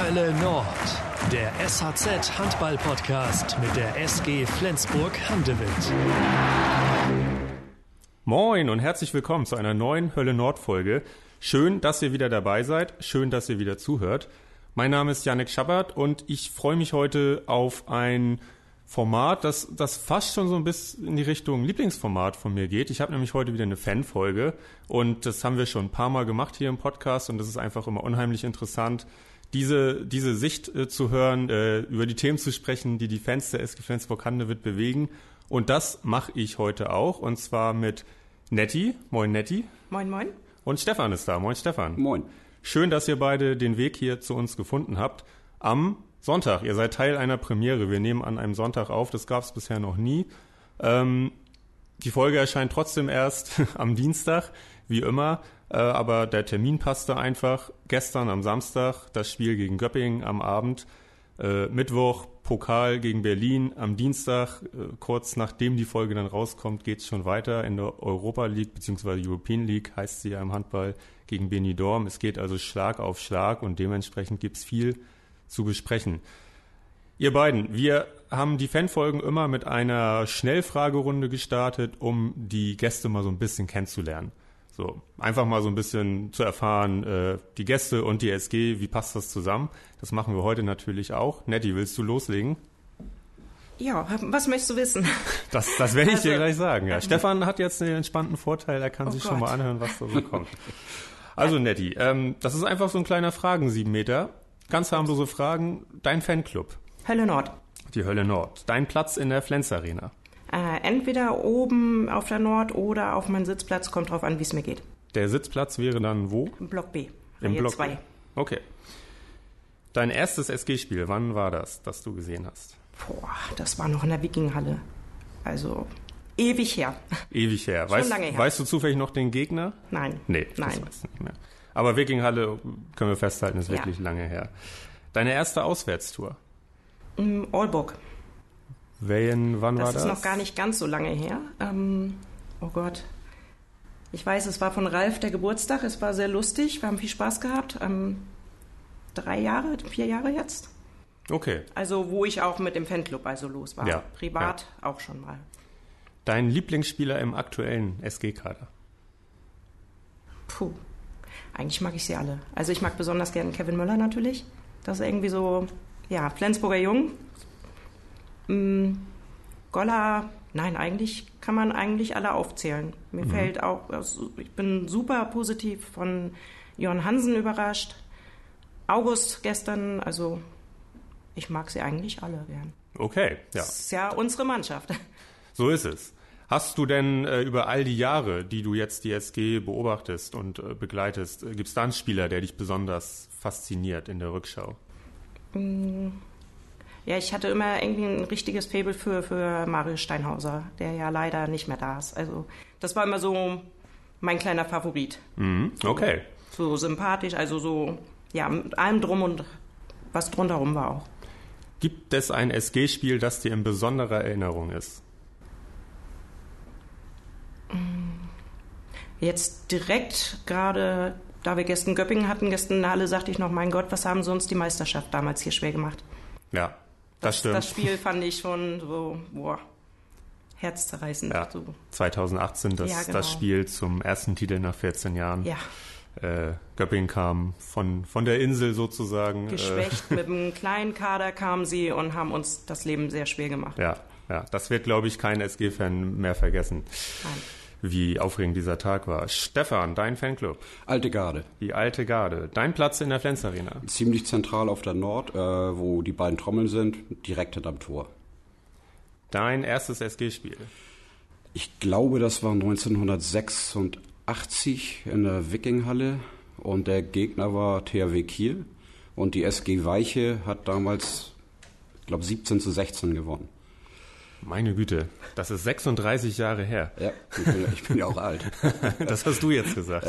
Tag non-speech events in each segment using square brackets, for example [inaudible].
Hölle Nord, der SHZ Handball Podcast mit der SG Flensburg Handewitt. Moin und herzlich willkommen zu einer neuen Hölle Nord Folge. Schön, dass ihr wieder dabei seid, schön, dass ihr wieder zuhört. Mein Name ist Janik Schabbert und ich freue mich heute auf ein Format, das, das fast schon so ein bisschen in die Richtung Lieblingsformat von mir geht. Ich habe nämlich heute wieder eine Fanfolge und das haben wir schon ein paar Mal gemacht hier im Podcast und das ist einfach immer unheimlich interessant, diese, diese Sicht äh, zu hören, äh, über die Themen zu sprechen, die die Fans der SG Flensburg-Handewitt bewegen. Und das mache ich heute auch und zwar mit Netti. Moin Netti. Moin, moin. Und Stefan ist da. Moin Stefan. Moin. Schön, dass ihr beide den Weg hier zu uns gefunden habt. Am Sonntag. Ihr seid Teil einer Premiere. Wir nehmen an einem Sonntag auf. Das gab es bisher noch nie. Ähm, die Folge erscheint trotzdem erst [laughs] am Dienstag, wie immer. Äh, aber der Termin passte einfach. Gestern am Samstag das Spiel gegen Göppingen am Abend. Äh, Mittwoch Pokal gegen Berlin. Am Dienstag, äh, kurz nachdem die Folge dann rauskommt, geht's schon weiter in der Europa League bzw. European League, heißt sie ja im Handball, gegen Benidorm. Es geht also Schlag auf Schlag und dementsprechend gibt's viel zu besprechen. Ihr beiden, wir haben die Fanfolgen immer mit einer Schnellfragerunde gestartet, um die Gäste mal so ein bisschen kennenzulernen. So, einfach mal so ein bisschen zu erfahren, äh, die Gäste und die SG, wie passt das zusammen? Das machen wir heute natürlich auch. Netti, willst du loslegen? Ja, was möchtest du wissen? [laughs] Das, das werde ich also, dir gleich sagen. Ja. Stefan hat jetzt den entspannten Vorteil, er kann oh sich Gott. schon mal anhören, was da so [laughs] kommt. Also Netti, ähm, das ist einfach so ein kleiner Fragen-Siebenmeter. Ganz harmlose Fragen. Dein Fanclub. Hölle Nord. Die Hölle Nord. Dein Platz in der Flens Arena. Äh, entweder oben auf der Nord oder auf meinen Sitzplatz, kommt drauf an, wie es mir geht. Der Sitzplatz wäre dann wo? Im Block B. Im Block. zwei. B. Okay. Dein erstes SG-Spiel, wann war das, das du gesehen hast? Boah, das war noch in der Wikinghalle. Also ewig her. Ewig her. Schon weißt, lange her. weißt du zufällig noch den Gegner? Nein. Nee, Nein. das weißt du nicht mehr. Aber Wikinghalle können wir festhalten, ist Ja. wirklich lange her. Deine erste Auswärtstour. Mm, Aalborg. Wann Das war das? ist noch gar nicht ganz so lange her. Ähm, oh Gott. Ich weiß, es war von Ralf der Geburtstag. Es war sehr lustig. Wir haben viel Spaß gehabt. Ähm, drei Jahre, vier Jahre jetzt. Okay. Also wo ich auch mit dem Fanclub also los war. Ja, Privat auch schon mal. Dein Lieblingsspieler im aktuellen SG-Kader? Puh. Eigentlich mag ich sie alle. Also ich mag besonders gerne Kevin Möller natürlich. Das ist irgendwie so, ja, Flensburger Jung. Mm, Golla, nein, eigentlich kann man eigentlich alle aufzählen. Mir fällt auch, ich bin super positiv von Jörn Hansen überrascht. August gestern, also ich mag sie eigentlich alle gern. Okay, ja. Das ist ja unsere Mannschaft. So ist es. Hast du denn äh, über all die Jahre, die du jetzt die SG beobachtest und äh, begleitest, äh, gibt es da einen Spieler, der dich besonders fasziniert in der Rückschau? Ja, ich hatte immer irgendwie ein richtiges Faible für, für Marius Steinhauser, der ja leider nicht mehr da ist. Also das war immer so mein kleiner Favorit. Mhm. Okay. So sympathisch, also so, ja, mit allem drum und was drumherum war auch. Gibt es ein SG-Spiel, das dir in besonderer Erinnerung ist? Jetzt direkt gerade, da wir gestern Göppingen hatten, gestern Halle, sagte ich noch, mein Gott, was haben sie uns die Meisterschaft damals hier schwer gemacht. Ja, das, stimmt. Das Spiel fand ich schon so, boah, herzzerreißend. ja, So. 2018 das, Ja, genau. das Spiel zum ersten Titel nach 14 Jahren. Ja, Äh, Göppingen kam von, von der Insel sozusagen. Äh, geschwächt [laughs] mit einem kleinen Kader kamen sie und haben uns das Leben sehr schwer gemacht. ja, ja, das wird, glaube ich, kein SG-Fan mehr vergessen, Nein. Wie aufregend dieser Tag war. Stefan, dein Fanclub, Alte Garde. die alte Garde, dein Platz in der Flens Arena. Ziemlich zentral auf der Nord, äh, wo die beiden Trommeln sind, direkt hinterm Tor. Dein erstes SG-Spiel. Ich glaube, das war 1986 in der Wikinghalle und der Gegner war THW Kiel und die SG Weiche hat damals, ich glaube, 17 zu 16 gewonnen. Meine Güte, das ist 36 Jahre her. Ja, ich bin, ich bin ja auch alt. [laughs] Das hast du jetzt gesagt.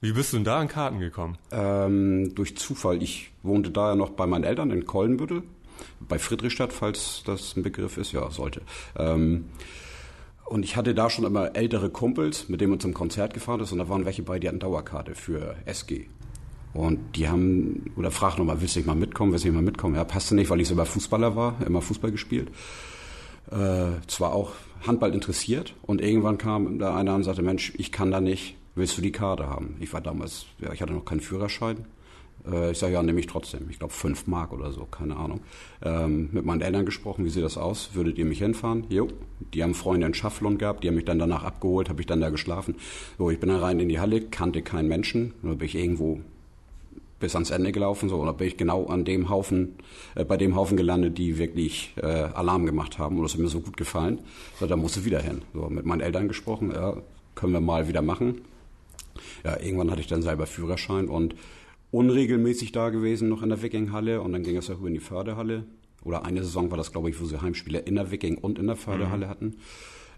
Wie bist du denn da an Karten gekommen? Ähm, durch Zufall. Ich wohnte da ja noch bei meinen Eltern in Kollenbüttel, bei Friedrichstadt, falls das ein Begriff ist, ja, sollte. Ähm, und ich hatte da schon immer ältere Kumpels, mit denen man zum Konzert gefahren ist, und da waren welche bei, die hatten Dauerkarte für SG. Und die haben, oder fragt nochmal, willst du nicht mal mitkommen, willst du nicht mal mitkommen? Ja, passte nicht, weil ich selber Fußballer war, immer Fußball gespielt. Äh, zwar auch Handball interessiert und irgendwann kam da einer und sagte, Mensch, ich kann da nicht, willst du die Karte haben? Ich war damals, ja, ich hatte noch keinen Führerschein. Äh, ich sage, ja, nehme ich trotzdem. Ich glaube, fünf Mark oder so, keine Ahnung. Ähm, mit meinen Eltern gesprochen, wie sieht das aus? Würdet ihr mich hinfahren? Jo. Die haben Freunde in Schafflund gehabt, die haben mich dann danach abgeholt, habe ich dann da geschlafen. So, ich bin dann rein in die Halle, kannte keinen Menschen. Da bin ich irgendwo bis ans Ende gelaufen, so, und da bin ich genau an dem Haufen, äh, bei dem Haufen gelandet, die wirklich äh, Alarm gemacht haben. Und das hat mir so gut gefallen. So, da musste ich wieder hin. So, mit meinen Eltern gesprochen, ja, können wir mal wieder machen. Ja, irgendwann hatte ich dann selber Führerschein und unregelmäßig da gewesen, noch in der Wikinghalle und dann ging es auch über in die Förderhalle. Oder eine Saison war das, glaube ich, wo sie Heimspiele in der Wiking und in der Förderhalle mhm. hatten.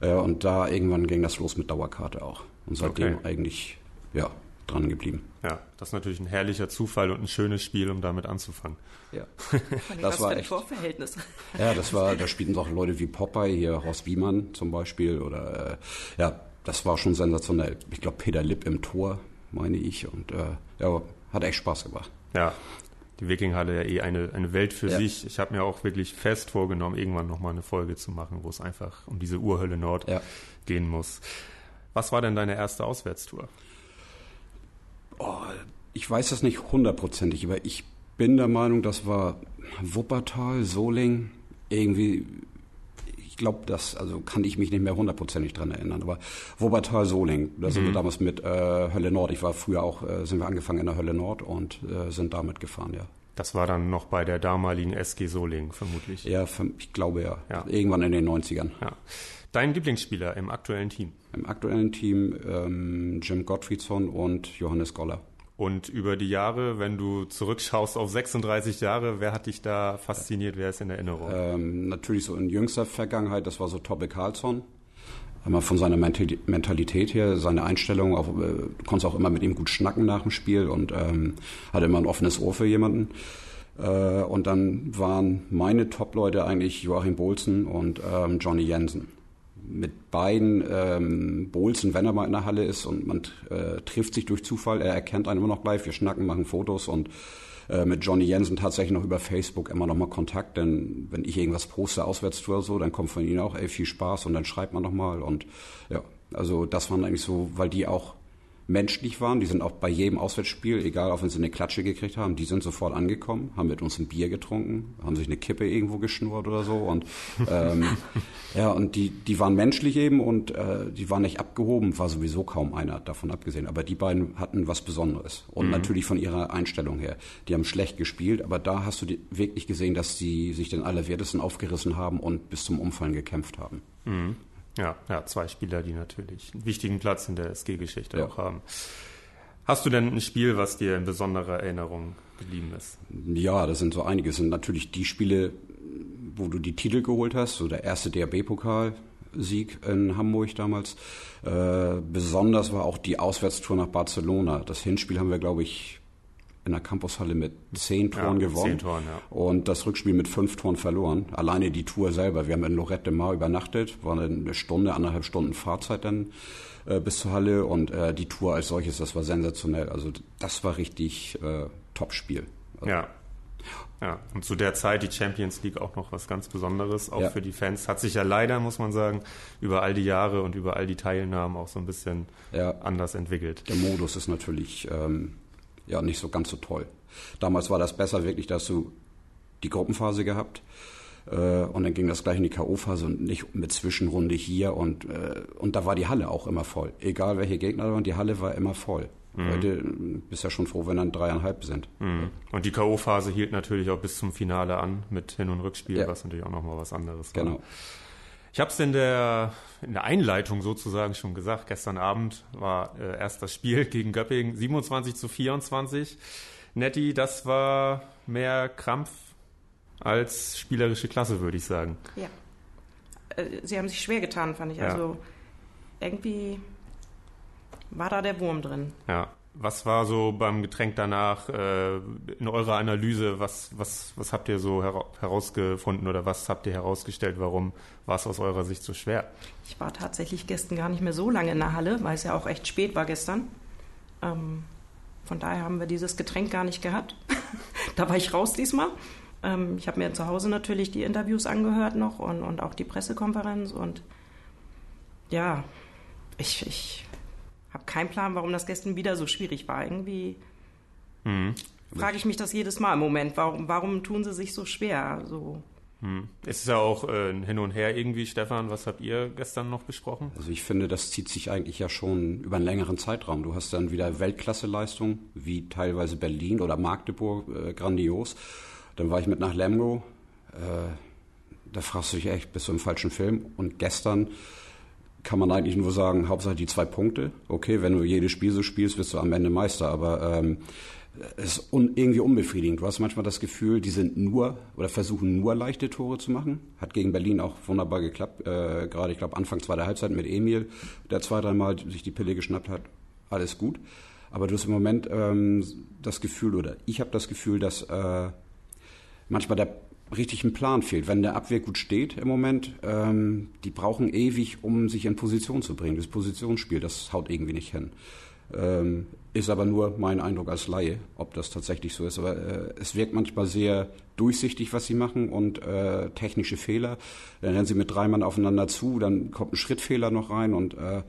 Äh, und da irgendwann ging das los mit Dauerkarte auch. Und seitdem okay. eigentlich, ja, dran geblieben. Ja, das ist natürlich ein herrlicher Zufall und ein schönes Spiel, um damit anzufangen. Ja, [laughs] das war echt. Vorverhältnis. Ja, das war, da spielten auch Leute wie Popeye, hier Horst Wiemann zum Beispiel oder äh, ja, das war schon sensationell. Ich glaube Peter Lipp im Tor, meine ich und äh, ja, hat echt Spaß gemacht. Ja, die Wikinghalle ja eh eine, eine Welt für ja. sich. Ich habe mir auch wirklich fest vorgenommen, irgendwann nochmal eine Folge zu machen, wo es einfach um diese Urhölle Nord ja. gehen muss. Was war denn deine erste Auswärtstour? Oh, ich weiß das nicht hundertprozentig, aber ich bin der Meinung, das war Wuppertal, Soling, irgendwie ich glaube, das, also kann ich mich nicht mehr hundertprozentig dran erinnern, aber Wuppertal Soling, da sind mhm. wir damals mit äh, Hölle Nord, ich war früher auch, äh, sind wir angefangen in der Hölle Nord und äh, sind damit gefahren, ja. Das war dann noch bei der damaligen SG Soling, vermutlich. Ja, ich glaube ja. ja. Irgendwann in den 90ern. Ja. Dein Lieblingsspieler im aktuellen Team? Im aktuellen Team ähm, Jim Gottfriedson und Johannes Goller. Und über die Jahre, wenn du zurückschaust auf 36 Jahre, wer hat dich da fasziniert? Wer ist in Erinnerung? Ähm, natürlich so in jüngster Vergangenheit, das war so Tobbe Carlsson. Einmal von seiner Mentalität her, seine Einstellung, auch, äh, du konntest auch immer mit ihm gut schnacken nach dem Spiel und ähm, hatte immer ein offenes Ohr für jemanden. Äh, und dann waren meine Top-Leute eigentlich Joachim Bolzen und ähm, Johnny Jensen mit beiden ähm, Bolzen, wenn er mal in der Halle ist und man äh, trifft sich durch Zufall, er erkennt einen immer noch gleich, wir schnacken, machen Fotos und äh, mit Johnny Jensen tatsächlich noch über Facebook immer noch mal Kontakt, denn wenn ich irgendwas poste auswärts oder so, dann kommt von ihnen auch, ey, viel Spaß und dann schreibt man noch mal und ja, also das waren eigentlich so, weil die auch menschlich waren. Die sind auch bei jedem Auswärtsspiel, egal ob wenn sie eine Klatsche gekriegt haben, die sind sofort angekommen, haben mit uns ein Bier getrunken, haben sich eine Kippe irgendwo geschnurrt oder so. Und [laughs] ähm, ja, und die, die waren menschlich eben und äh, die waren nicht abgehoben, war sowieso kaum einer davon abgesehen. Aber die beiden hatten was Besonderes. Und mhm. natürlich von ihrer Einstellung her. Die haben schlecht gespielt, aber da hast du wirklich gesehen, dass sie sich den Allerwertesten aufgerissen haben und bis zum Umfallen gekämpft haben. Mhm. Ja, ja, zwei Spieler, die natürlich einen wichtigen Platz in der SG-Geschichte ja. auch haben. Hast du denn ein Spiel, was dir in besonderer Erinnerung geblieben ist? Ja, das sind so einige. Das sind natürlich die Spiele, wo du die Titel geholt hast, so der erste DRB-Pokal-Sieg in Hamburg damals. Äh, besonders war auch die Auswärtstour nach Barcelona. Das Hinspiel haben wir, glaube ich, in der Campushalle mit zehn Toren ja, gewonnen. Zehn Toren, ja. Und das Rückspiel mit fünf Toren verloren. Alleine die Tour selber. Wir haben in Lorette Mar übernachtet, war eine Stunde, anderthalb Stunden Fahrzeit dann äh, bis zur Halle und äh, die Tour als solches, das war sensationell. Also das war richtig äh, Top-Spiel. Also, ja. Ja, und zu der Zeit die Champions League auch noch was ganz Besonderes, auch ja. für die Fans. Hat sich ja leider, muss man sagen, über all die Jahre und über all die Teilnahmen auch so ein bisschen ja. anders entwickelt. Der Modus ist natürlich ähm, ja nicht so ganz so toll. Damals war das besser, wirklich, dass du die Gruppenphase gehabt äh, und dann ging das gleich in die K.O.-Phase und nicht mit Zwischenrunde hier und, äh, und da war die Halle auch immer voll. Egal welche Gegner waren, die Halle war immer voll. Mhm. Heute bist ja schon froh, wenn dann dreieinhalb sind. Mhm. Und die K.O.-Phase hielt natürlich auch bis zum Finale an mit Hin- und Rückspiel, ja. was natürlich auch nochmal was anderes war. Genau. Ich habe es in der, in der Einleitung sozusagen schon gesagt. Gestern Abend war äh, erst das Spiel [laughs] gegen Göppingen 27 zu 24. Netti, das war mehr Krampf als spielerische Klasse, würde ich sagen. Ja. Äh, sie haben sich schwer getan, fand ich. Ja. Also irgendwie war da der Wurm drin. Ja. Was war so beim Getränk danach äh, in eurer Analyse? Was, was, was habt ihr so herausgefunden oder was habt ihr herausgestellt? Warum war es aus eurer Sicht so schwer? Ich war tatsächlich gestern gar nicht mehr so lange in der Halle, weil es ja auch echt spät war gestern. Ähm, von daher haben wir dieses Getränk gar nicht gehabt. [laughs] da war ich raus diesmal. Ähm, ich habe mir zu Hause natürlich die Interviews angehört noch und, und auch die Pressekonferenz und ja, ich, ich habe keinen Plan, warum das gestern wieder so schwierig war. Irgendwie mhm. frage ich mich das jedes Mal im Moment. Warum, warum tun sie sich so schwer? So. Hm. Es ist ja auch äh, hin und her irgendwie, Stefan. Was habt ihr gestern noch besprochen? Also ich finde, das zieht sich eigentlich ja schon über einen längeren Zeitraum. Du hast dann wieder Weltklasseleistung, wie teilweise Berlin oder Magdeburg, äh, grandios. Dann war ich mit nach Lemgo. Äh, da fragst du dich echt, bist du im falschen Film? Und gestern kann man eigentlich nur sagen, Hauptsache die zwei Punkte. Okay, wenn du jedes Spiel so spielst, wirst du am Ende Meister. Aber ähm, es ist un, irgendwie unbefriedigend. Du hast manchmal das Gefühl, die sind nur oder versuchen nur leichte Tore zu machen. Hat gegen Berlin auch wunderbar geklappt. Äh, Gerade, ich glaube, Anfang zweiter Halbzeit mit Emil, der zwei, dreimal sich die Pille geschnappt hat. Alles gut. Aber du hast im Moment ähm, das Gefühl, oder ich habe das Gefühl, dass äh, manchmal der richtig ein Plan fehlt. Wenn der Abwehr gut steht im Moment, ähm, die brauchen ewig, um sich in Position zu bringen. Das Positionsspiel, das haut irgendwie nicht hin. Ähm, ist aber nur mein Eindruck als Laie, ob das tatsächlich so ist. Aber äh, es wirkt manchmal sehr durchsichtig, was sie machen und äh, technische Fehler. Dann rennen sie mit drei Mann aufeinander zu, dann kommt ein Schrittfehler noch rein und äh,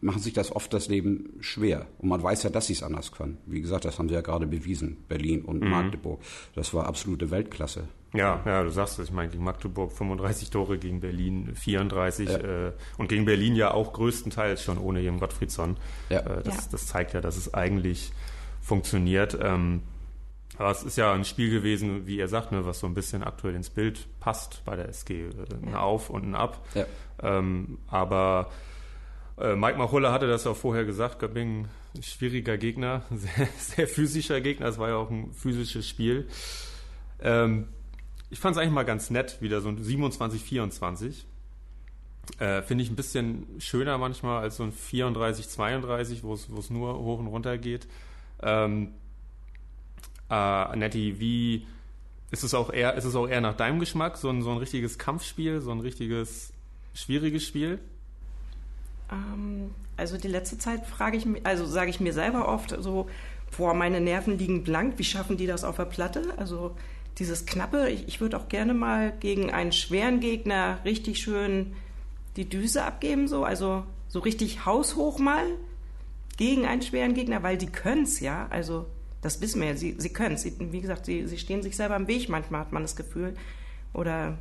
machen sich das oft das Leben schwer. Und man weiß ja, dass sie es anders können. Wie gesagt, das haben sie ja gerade bewiesen, Berlin und mhm. Magdeburg. Das war absolute Weltklasse. Ja, ja, du sagst es. Ich meine, gegen Magdeburg 35 Tore, gegen Berlin 34 ja. äh, und gegen Berlin ja auch größtenteils schon ohne Jem Gottfriedsson. Ja. Äh, das, ja. das zeigt ja, dass es eigentlich funktioniert. Ähm, aber es ist ja ein Spiel gewesen, wie ihr sagt, ne, was so ein bisschen aktuell ins Bild passt bei der SG. Äh, ein Auf und ein Ab. Ja. Ähm, aber Mike Machulla hatte das auch vorher gesagt, Göppingen, schwieriger Gegner, [laughs] sehr, sehr physischer Gegner, es war ja auch ein physisches Spiel. Ähm, ich fand es eigentlich mal ganz nett, wieder so ein 27, 24. Äh, Finde ich ein bisschen schöner manchmal als so ein 34, 32, wo es nur hoch und runter geht. Ähm, äh, Annette, wie ist es auch eher, ist es auch eher nach deinem Geschmack, so ein, so ein richtiges Kampfspiel, so ein richtiges schwieriges Spiel? Ähm, also die letzte Zeit frage ich mich, also sage ich mir selber oft so, boah, meine Nerven liegen blank, wie schaffen die das auf der Platte? Also dieses Knappe, ich, ich würde auch gerne mal gegen einen schweren Gegner richtig schön die Düse abgeben, so, also so richtig haushoch mal gegen einen schweren Gegner, weil die können es ja, also das wissen wir ja, sie, sie können es. Wie gesagt, sie, sie stehen sich selber im Weg, manchmal hat man das Gefühl. Oder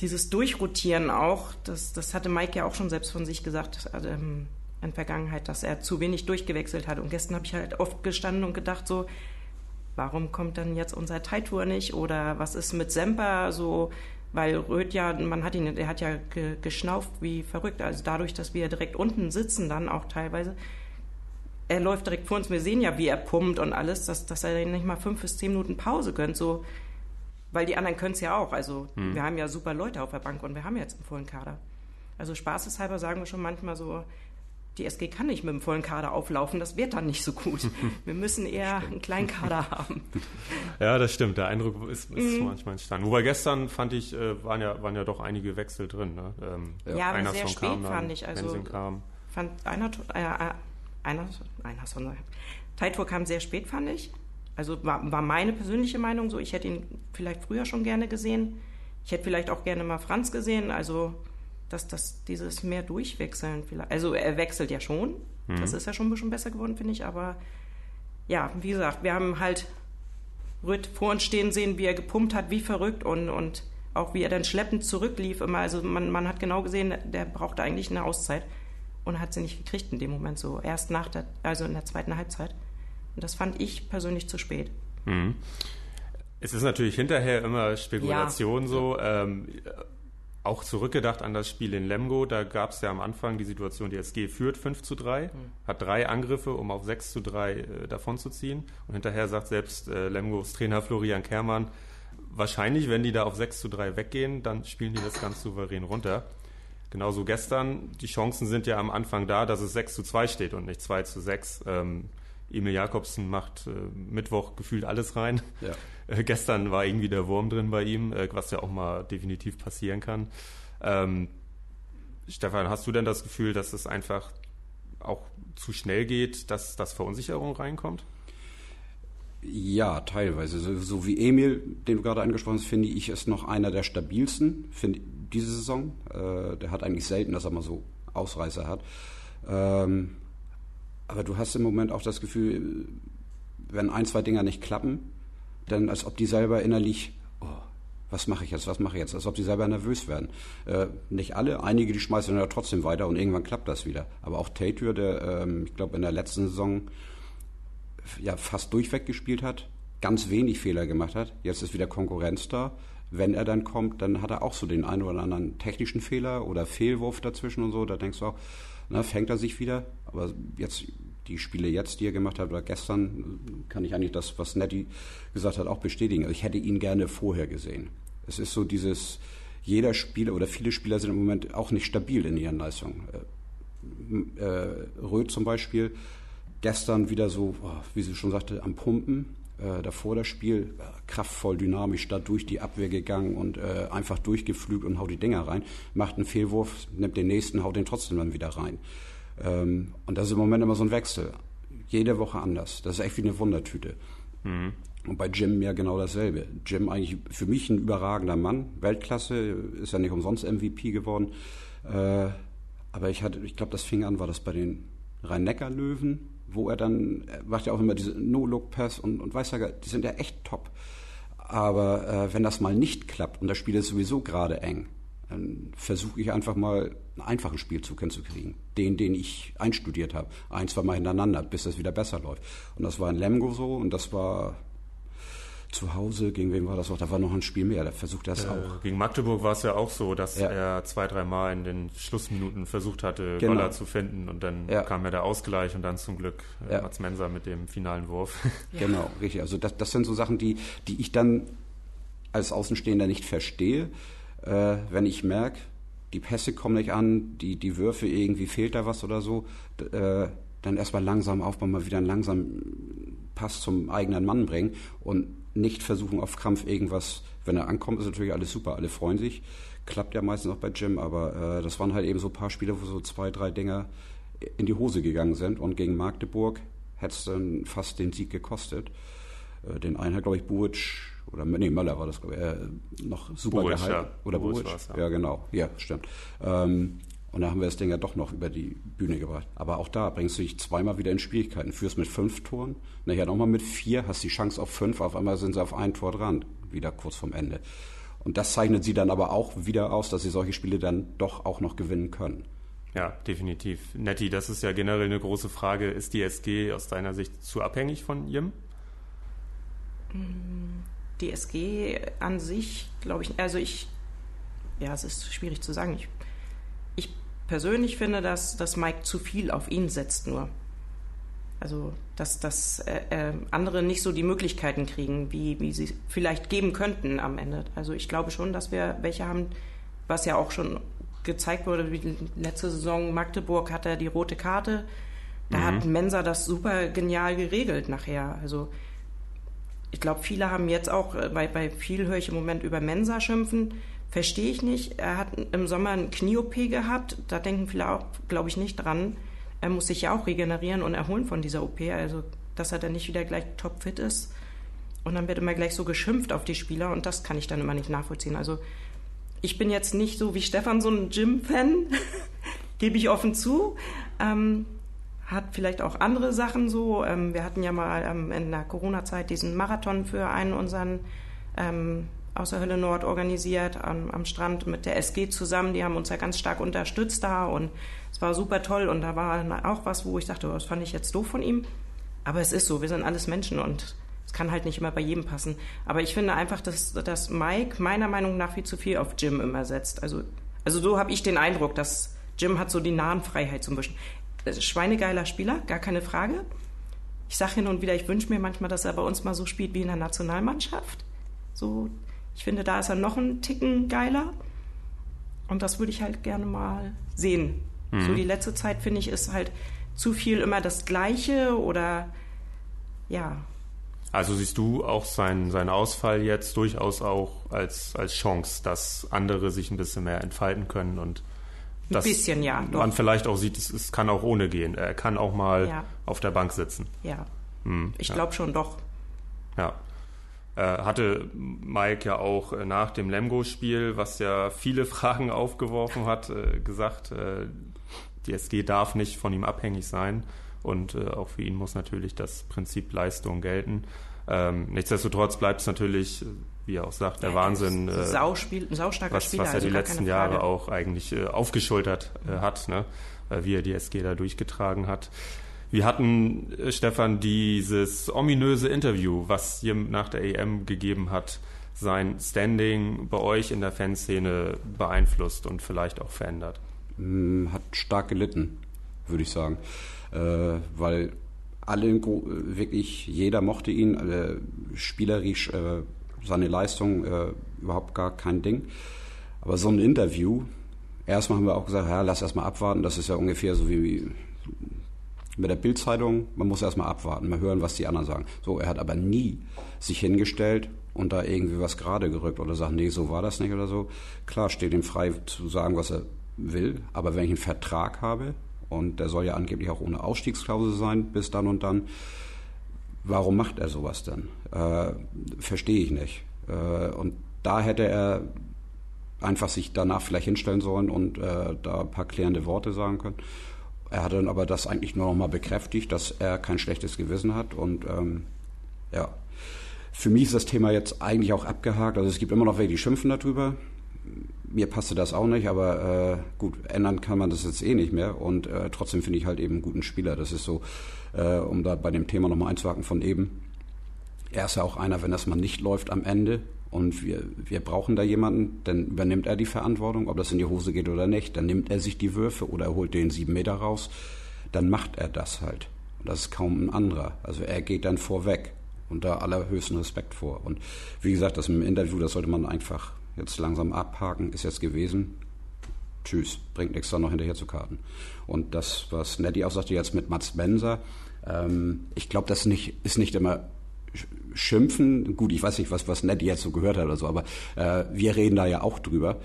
dieses Durchrotieren auch, das, das hatte Mike ja auch schon selbst von sich gesagt also, ähm, in Vergangenheit, dass er zu wenig durchgewechselt hat. Und gestern habe ich halt oft gestanden und gedacht so, warum kommt dann jetzt unser Taitur nicht? Oder was ist mit Semper so? Weil Röth ja, man hat ihn, der hat ja ge, geschnauft wie verrückt. Also dadurch, dass wir direkt unten sitzen, dann auch teilweise. Er läuft direkt vor uns. Wir sehen ja, wie er pumpt und alles, dass, dass er nicht mal fünf bis zehn Minuten Pause gönnt. So, weil die anderen können es ja auch. Also hm. wir haben ja super Leute auf der Bank und wir haben jetzt einen vollen Kader. Also spaßeshalber sagen wir schon manchmal so, die SG kann nicht mit dem vollen Kader auflaufen, das wird dann nicht so gut. [laughs] Wir müssen eher einen kleinen Kader haben. [laughs] Ja, das stimmt. Der Eindruck ist, ist mhm. manchmal entstanden. Wobei gestern fand ich, äh, waren ja, waren ja doch einige Wechsel drin. Ne? Ähm, ja, aber sehr spät kam, fand ich. Also fand einer, äh, äh, einer, einer Taitur kam sehr spät, fand ich. Also war, war meine persönliche Meinung so. Ich hätte ihn vielleicht früher schon gerne gesehen. Ich hätte vielleicht auch gerne mal Franz gesehen. Also dass das dieses mehr durchwechseln vielleicht. Also er wechselt ja schon. Mhm. Das ist ja schon ein bisschen besser geworden, finde ich. Aber ja, wie gesagt, wir haben halt Rütt vor uns stehen sehen, wie er gepumpt hat, wie verrückt und, und auch wie er dann schleppend zurücklief immer. Also man, man hat genau gesehen, der brauchte eigentlich eine Auszeit und hat sie nicht gekriegt in dem Moment so. Erst nach der, also in der zweiten Halbzeit. Und das fand ich persönlich zu spät. Mhm. Es ist natürlich hinterher immer Spekulation ja. so. Ähm, auch zurückgedacht an das Spiel in Lemgo, da gab es ja am Anfang die Situation, die SG führt 5 zu 3, mhm. hat drei Angriffe, um auf 6 zu 3 äh, davonzuziehen. Und hinterher sagt selbst äh, Lemgos Trainer Florian Kermann, wahrscheinlich, wenn die da auf 6 zu 3 weggehen, dann spielen die das ganz souverän runter. Genauso gestern, die Chancen sind ja am Anfang da, dass es 6 zu 2 steht und nicht 2 zu 6. Ähm, Emil Jakobsen macht äh, Mittwoch gefühlt alles rein. Ja. [laughs] Äh, gestern war irgendwie der Wurm drin bei ihm, äh, was ja auch mal definitiv passieren kann. Ähm, Stefan, hast du denn das Gefühl, dass es einfach auch zu schnell geht, dass das Verunsicherung reinkommt? Ja, teilweise. So, so, wie Emil, den du gerade angesprochen hast, finde ich, ist noch einer der stabilsten finde diese Saison. Äh, der hat eigentlich selten, dass er mal so Ausreißer hat. Ähm, aber du hast im Moment auch das Gefühl, wenn ein, zwei Dinger nicht klappen, dann als ob die selber innerlich, oh, was mache ich jetzt, was mache ich jetzt, als ob die selber nervös werden. Äh, nicht alle, einige, die schmeißen dann ja trotzdem weiter und irgendwann klappt das wieder. Aber auch Tatür, der, ähm, ich glaube, in der letzten Saison ja fast durchweg gespielt hat, ganz wenig Fehler gemacht hat. Jetzt ist wieder Konkurrenz da. Wenn er dann kommt, dann hat er auch so den einen oder anderen technischen Fehler oder Fehlwurf dazwischen und so. Da denkst du auch, na, fängt er sich wieder. Aber jetzt die Spiele jetzt, die er gemacht hat, oder gestern, kann ich eigentlich das, was Nettie gesagt hat, auch bestätigen. Also ich hätte ihn gerne vorher gesehen. Es ist so dieses, jeder Spieler oder viele Spieler sind im Moment auch nicht stabil in ihren Leistungen. Äh, äh, Röth zum Beispiel, gestern wieder so, oh, wie sie schon sagte, am Pumpen. Äh, davor das Spiel äh, kraftvoll, dynamisch da durch die Abwehr gegangen und äh, einfach durchgeflügt und haut die Dinger rein. Macht einen Fehlwurf, nimmt den nächsten, haut den trotzdem dann wieder rein. Ähm, und das ist im Moment immer so ein Wechsel. Jede Woche anders. Das ist echt wie eine Wundertüte. Mhm. Und bei Jim ja genau dasselbe. Jim eigentlich für mich ein überragender Mann, Weltklasse, ist ja nicht umsonst MVP geworden. Äh, aber ich hatte, ich glaube, das fing an, war das bei den Rhein-Neckar-Löwen, wo er dann, er macht ja auch immer diese No-Look-Pass und, und weiß ja, die sind ja echt top. Aber äh, wenn das mal nicht klappt und das Spiel ist sowieso gerade eng, dann versuche ich einfach mal einen einfachen Spielzug hinzukriegen. Den, den ich einstudiert habe. Ein, zwei Mal hintereinander, bis das wieder besser läuft. Und das war in Lemgo so und das war zu Hause, gegen wen war das auch? Da war noch ein Spiel mehr, da versucht er es äh, auch. Gegen Magdeburg war es ja auch so, dass ja. er zwei, drei Mal in den Schlussminuten versucht hatte, genau. Goller zu finden und dann ja. kam ja der Ausgleich und dann zum Glück äh, ja. Mats Menser mit dem finalen Wurf. [laughs] Genau, richtig. Also das, das sind so Sachen, die, die ich dann als Außenstehender nicht verstehe äh, wenn ich merke, die Pässe kommen nicht an, die, die Würfe, irgendwie fehlt da was oder so, äh, dann erstmal langsam aufbauen, mal wieder einen langsamen Pass zum eigenen Mann bringen und nicht versuchen auf Krampf irgendwas, wenn er ankommt, ist natürlich alles super, alle freuen sich. Klappt ja meistens auch bei Jim, aber äh, das waren halt eben so ein paar Spiele, wo so zwei, drei Dinger in die Hose gegangen sind und gegen Magdeburg hätte es dann fast den Sieg gekostet. Äh, den einen hat, glaube ich, Buric oder nee, Möller war das, glaube ich, äh, noch super Buric, gehalten. Ja. Oder Buric? Ja. ja. genau. Ja, stimmt. Ähm, und da haben wir das Ding ja doch noch über die Bühne gebracht. Aber auch da bringst du dich zweimal wieder in Schwierigkeiten. Führst mit fünf Toren, nachher nochmal mit vier, hast die Chance auf fünf, auf einmal sind sie auf ein Tor dran, wieder kurz vorm Ende. Und das zeichnet sie dann aber auch wieder aus, dass sie solche Spiele dann doch auch noch gewinnen können. Ja, definitiv. Netti, das ist ja generell eine große Frage. Ist die SG aus deiner Sicht zu abhängig von Jim? DSG an sich, glaube ich, also ich, ja, es ist schwierig zu sagen. Ich, ich persönlich finde, dass, dass Mike zu viel auf ihn setzt nur. Also, dass, dass äh, äh, andere nicht so die Möglichkeiten kriegen, wie, wie sie vielleicht geben könnten am Ende. Also ich glaube schon, dass wir welche haben, was ja auch schon gezeigt wurde, wie letzte Saison Magdeburg hat er die rote Karte. Da mhm. hat Mensa das super genial geregelt nachher. Also ich glaube, viele haben jetzt auch, äh, bei, bei viel höre ich im Moment über Mensa schimpfen. Verstehe ich nicht. Er hat im Sommer ein Knie-OP gehabt. Da denken viele auch, glaube ich, nicht dran. Er muss sich ja auch regenerieren und erholen von dieser OP. Also, dass er dann nicht wieder gleich topfit ist. Und dann wird immer gleich so geschimpft auf die Spieler. Und das kann ich dann immer nicht nachvollziehen. Also, ich bin jetzt nicht so wie Stefan so ein Gym-Fan. [laughs] Gebe ich offen zu. Ähm, hat vielleicht auch andere Sachen so. Ähm, wir hatten ja mal ähm, in der Corona-Zeit diesen Marathon für einen unseren ähm, außer Hölle Nord organisiert am, am, Strand mit der SG zusammen. Die haben uns ja ganz stark unterstützt da und es war super toll. Und da war auch was, wo ich dachte, oh, das fand ich jetzt doof von ihm. Aber es ist so, wir sind alles Menschen und es kann halt nicht immer bei jedem passen. Aber ich finde einfach, dass, dass Mike meiner Meinung nach viel zu viel auf Jim immer setzt. Also, also so habe ich den Eindruck, dass Jim hat so die Nahenfreiheit zum Beispiel schweinegeiler Spieler, gar keine Frage. Ich sage hin und wieder, ich wünsche mir manchmal, dass er bei uns mal so spielt wie in der Nationalmannschaft. So, ich finde, da ist er noch ein Ticken geiler. Und das würde ich halt gerne mal sehen. Mhm. So die letzte Zeit, finde ich, ist halt zu viel immer das Gleiche oder ja. Also siehst du auch seinen, seinen Ausfall jetzt durchaus auch als, als Chance, dass andere sich ein bisschen mehr entfalten können und ein bisschen, ja. Doch. Man vielleicht auch sieht, es, es, kann auch ohne gehen. Er kann auch mal ja. auf der Bank sitzen. Ja. Hm, ich ja. glaube schon doch. Ja. Äh, hatte Mike ja auch äh, nach dem Lemgo-Spiel, was ja viele [laughs] Fragen aufgeworfen hat, äh, gesagt, die SG darf nicht von ihm abhängig sein und auch für ihn muss natürlich das Prinzip Leistung gelten. Ähm, nichtsdestotrotz bleibt es natürlich, wie er auch sagt, der ja, Wahnsinn, äh, Sauspiel, saustarker was, Spieler, was er also die letzten Jahre auch eigentlich aufgeschultert hat, ne? wie er die SG da durchgetragen hat. Wir hatten, äh, Stefan, dieses ominöse Interview, was Jim nach der EM gegeben hat, sein Standing bei euch in der Fanszene beeinflusst und vielleicht auch verändert? Hm, hat stark gelitten, würde ich sagen. Äh, weil alle, wirklich jeder mochte ihn, äh, spielerisch äh, seine Leistung äh, überhaupt gar kein Ding. Aber so ein Interview, erstmal haben wir auch gesagt, ja, lass erstmal abwarten, das ist ja ungefähr so wie mit der Bildzeitung, man muss erstmal abwarten, mal hören, was die anderen sagen. So, er hat aber nie sich hingestellt und da irgendwie was gerade gerückt oder sagt, nee, so war das nicht oder so. Klar, steht ihm frei zu sagen, was er will, aber wenn ich einen Vertrag habe und der soll ja angeblich auch ohne Ausstiegsklausel sein bis dann und dann, warum macht er sowas denn? Äh, Verstehe ich nicht. Äh, und da hätte er einfach sich danach vielleicht hinstellen sollen und äh, da ein paar klärende Worte sagen können. Er hat dann aber das eigentlich nur noch mal bekräftigt, dass er kein schlechtes Gewissen hat und ähm, ja. Für mich ist das Thema jetzt eigentlich auch abgehakt. Also es gibt immer noch welche, die schimpfen darüber. Mir passte das auch nicht, aber äh, gut, ändern kann man das jetzt eh nicht mehr. Und äh, trotzdem finde ich halt eben einen guten Spieler. Das ist so, äh, um da bei dem Thema nochmal einzuhaken von eben. Er ist ja auch einer, wenn das mal nicht läuft am Ende, und wir, wir brauchen da jemanden, dann übernimmt er die Verantwortung, ob das in die Hose geht oder nicht. Dann nimmt er sich die Würfe oder er holt den sieben Meter raus. Dann macht er das halt. Und das ist kaum ein anderer. Also er geht dann vorweg und da allerhöchsten Respekt vor. Und wie gesagt, das im Interview, das sollte man einfach jetzt langsam abhaken, ist jetzt gewesen. Tschüss, bringt nichts da noch hinterher zu karten. Und das, was Nettie auch sagte jetzt mit Mats Benser, ähm, ich glaube, das nicht, ist nicht immer schimpfen. Gut, ich weiß nicht, was, was Ned jetzt so gehört hat oder so, aber äh, wir reden da ja auch drüber,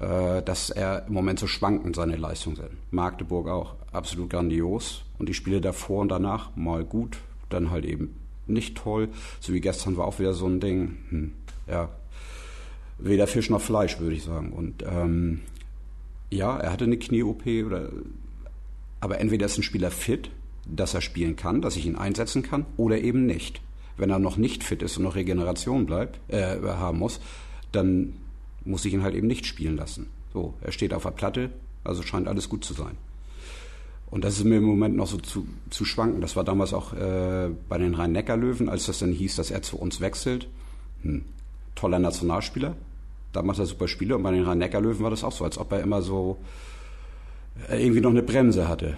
äh, dass er im Moment so schwankend seine Leistungen sind. Magdeburg auch absolut grandios und die Spiele davor und danach mal gut, dann halt eben nicht toll. So wie gestern war auch wieder so ein Ding, hm, ja, weder Fisch noch Fleisch, würde ich sagen. Und ähm, ja, er hatte eine Knie-OP aber entweder ist ein Spieler fit, dass er spielen kann, dass ich ihn einsetzen kann, oder eben nicht wenn er noch nicht fit ist und noch Regeneration bleibt, äh, haben muss, dann muss ich ihn halt eben nicht spielen lassen. So, er steht auf der Platte, also scheint alles gut zu sein. Und das ist mir im Moment noch so zu, zu schwanken. Das war damals auch äh, bei den Rhein-Neckar-Löwen, als das dann hieß, dass er zu uns wechselt. Hm. Toller Nationalspieler. Da macht er super Spiele. Und bei den Rhein-Neckar-Löwen war das auch so, als ob er immer so äh, irgendwie noch eine Bremse hatte.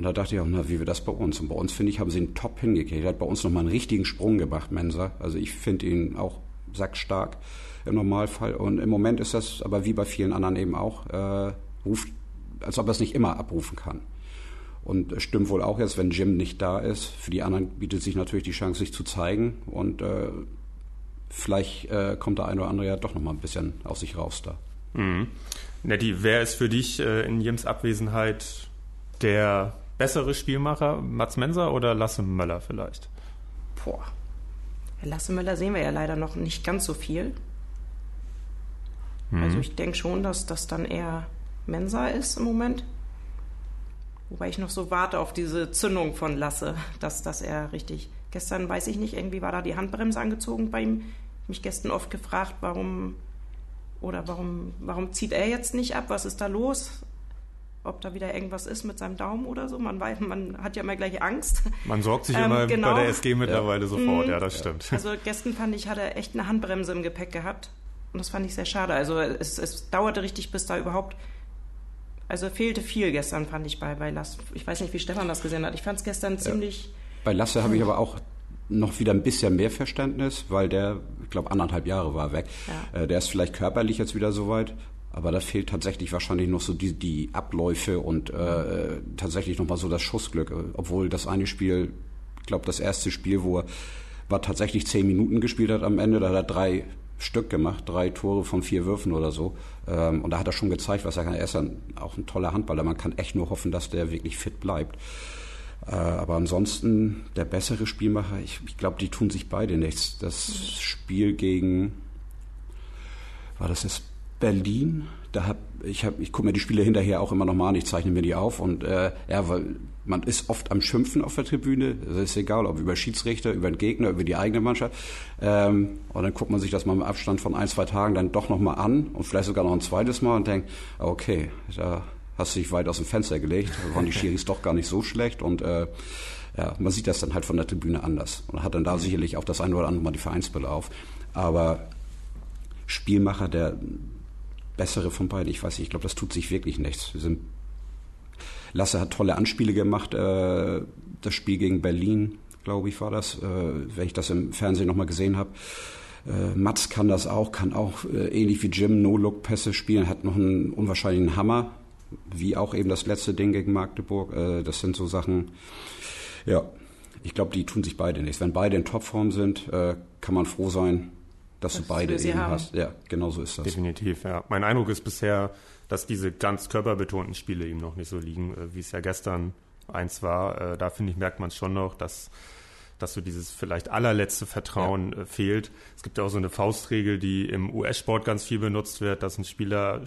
Und da dachte ich auch, na, wie wird das bei uns? Und bei uns, finde ich, haben sie ihn top hingekriegt. Er hat bei uns nochmal einen richtigen Sprung gebracht, Mensa. Also ich finde ihn auch sackstark im Normalfall. Und im Moment ist das aber wie bei vielen anderen eben auch, äh, ruft, als ob er es nicht immer abrufen kann. Und es stimmt wohl auch jetzt, wenn Jim nicht da ist. Für die anderen bietet sich natürlich die Chance, sich zu zeigen. Und äh, vielleicht äh, kommt der eine oder andere ja doch nochmal ein bisschen aus sich raus da. Mhm. Nettie, wer ist für dich äh, in Jims Abwesenheit der bessere Spielmacher, Mats Menser oder Lasse Möller vielleicht? Boah. Lasse Möller sehen wir ja leider noch nicht ganz so viel. Mhm. Also ich denke schon, dass das dann eher Mensa ist im Moment. Wobei ich noch so warte auf diese Zündung von Lasse, dass, dass er richtig. Gestern weiß ich nicht, irgendwie war da die Handbremse angezogen bei ihm. Ich mich gestern oft gefragt, warum oder warum, warum zieht er jetzt nicht ab? Was ist da los? Ob da wieder irgendwas ist mit seinem Daumen oder so. Man, weiß, man hat ja immer gleich Angst. Man sorgt sich ähm, immer genau. bei der SG mittlerweile ja. sofort, ja, das stimmt. Also gestern fand ich, hat er echt eine Handbremse im Gepäck gehabt. Und das fand ich sehr schade. Also es, es dauerte richtig, bis da überhaupt. Also fehlte viel gestern, fand ich bei, bei Lasse. Ich weiß nicht, wie Stefan das gesehen hat. Ich fand es gestern ziemlich. Ja. Bei Lasse habe ich aber auch noch wieder ein bisschen mehr Verständnis, weil der, ich glaube, anderthalb Jahre war weg. Ja. Äh, der ist vielleicht körperlich jetzt wieder soweit, aber da fehlt tatsächlich wahrscheinlich noch so die, die Abläufe und äh, tatsächlich nochmal so das Schussglück. Obwohl das eine Spiel, ich glaube, das erste Spiel, wo er war tatsächlich zehn Minuten gespielt hat am Ende, da hat er drei Stück gemacht, drei Tore von vier Würfen oder so. Ähm, und da hat er schon gezeigt, was er kann. Er ist dann auch ein toller Handballer. Man kann echt nur hoffen, dass der wirklich fit bleibt. Äh, aber ansonsten der bessere Spielmacher, ich, ich glaube, die tun sich beide nichts. Das Spiel gegen, war das jetzt Berlin? Da hab, ich hab, ich gucke mir die Spiele hinterher auch immer nochmal an, ich zeichne mir die auf und äh, ja, weil man ist oft am Schimpfen auf der Tribüne. Das ist egal, ob über Schiedsrichter, über den Gegner, über die eigene Mannschaft. Ähm, und dann guckt man sich das mal im Abstand von ein, zwei Tagen dann doch nochmal an und vielleicht sogar noch ein zweites Mal und denkt, okay, da hast du dich weit aus dem Fenster gelegt, da waren die Schiris doch gar nicht so schlecht und äh, ja, man sieht das dann halt von der Tribüne anders und hat dann da sicherlich auch das eine oder andere Mal die Vereinsbrille auf. Aber Spielmacher, der bessere von beiden, ich weiß nicht, ich glaube, das tut sich wirklich nichts. Wir sind Lasse hat tolle Anspiele gemacht. Äh, das Spiel gegen Berlin, glaube ich, war das, äh, wenn ich das im Fernsehen nochmal gesehen habe. Äh, Mats kann das auch, kann auch äh, ähnlich wie Jim No-Look-Pässe spielen, hat noch einen unwahrscheinlichen Hammer, wie auch eben das letzte Ding gegen Magdeburg. Äh, das sind so Sachen, ja, ich glaube, die tun sich beide nichts. Wenn beide in Topform sind, äh, kann man froh sein, dass das du beide eben haben. hast. Ja, genau so ist das. Definitiv, ja. Mein Eindruck ist bisher, dass diese ganz körperbetonten Spiele ihm noch nicht so liegen, äh, wie es ja gestern eins war. Äh, da finde ich, merkt man es schon noch, dass, dass so dieses vielleicht allerletzte Vertrauen ja. Äh, fehlt. Es gibt ja auch so eine Faustregel, die im US-Sport ganz viel benutzt wird, dass ein Spieler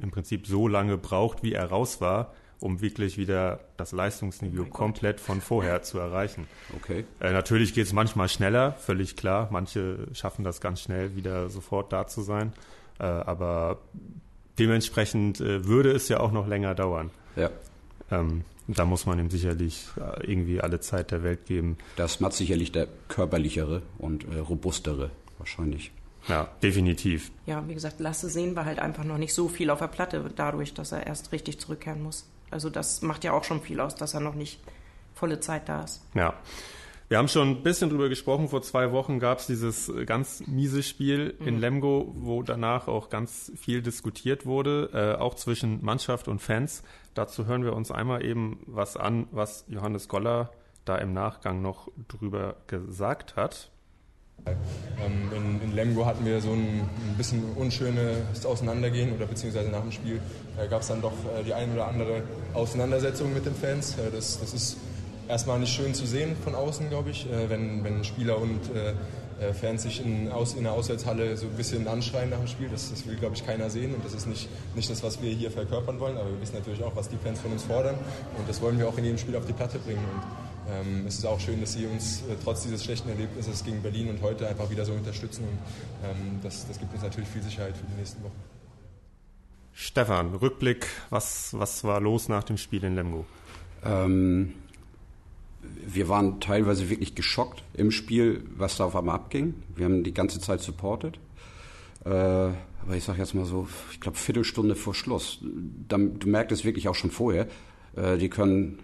im Prinzip so lange braucht, wie er raus war, um wirklich wieder das Leistungsniveau oh komplett von vorher zu erreichen. Okay. Äh, natürlich geht es manchmal schneller, völlig klar. Manche schaffen das ganz schnell, wieder sofort da zu sein. Äh, aber dementsprechend äh, würde es ja auch noch länger dauern. Ja. Ähm, da muss man ihm sicherlich äh, irgendwie alle Zeit der Welt geben. Das macht sicherlich der körperlichere und äh, robustere wahrscheinlich. Ja, definitiv. Ja, wie gesagt, Lasse sehen wir halt einfach noch nicht so viel auf der Platte, dadurch, dass er erst richtig zurückkehren muss. Also das macht ja auch schon viel aus, dass er noch nicht volle Zeit da ist. Ja. Wir haben schon ein bisschen drüber gesprochen. Vor zwei Wochen gab es dieses ganz miese Spiel mhm. in Lemgo, wo danach auch ganz viel diskutiert wurde, äh, auch zwischen Mannschaft und Fans. Dazu hören wir uns einmal eben was an, was Johannes Goller da im Nachgang noch drüber gesagt hat. Ähm, in, in, Lemgo hatten wir so ein, ein, bisschen unschönes Auseinandergehen oder beziehungsweise nach dem Spiel äh, gab es dann doch äh, die ein oder andere Auseinandersetzung mit den Fans. Äh, das, das ist erstmal nicht schön zu sehen von außen, glaube ich, äh, wenn, wenn Spieler und äh, äh, Fans sich in, aus, in der Auswärtshalle so ein bisschen anschreien nach dem Spiel. Das, das will, glaube ich, keiner sehen und das ist nicht, nicht das, was wir hier verkörpern wollen, aber wir wissen natürlich auch, was die Fans von uns fordern und das wollen wir auch in jedem Spiel auf die Platte bringen. Und ähm, es ist auch schön, dass sie uns äh, trotz dieses schlechten Erlebnisses gegen Berlin und heute einfach wieder so unterstützen und ähm, das, das gibt uns natürlich viel Sicherheit für die nächsten Wochen. Stefan, Rückblick, was, was war los nach dem Spiel in Lemgo? Ähm, wir waren teilweise wirklich geschockt im Spiel, was da auf einmal abging. Wir haben die ganze Zeit supported. Äh, aber ich sage jetzt mal so, ich glaube, Viertelstunde vor Schluss. Dann, du merkst es wirklich auch schon vorher. Äh, die können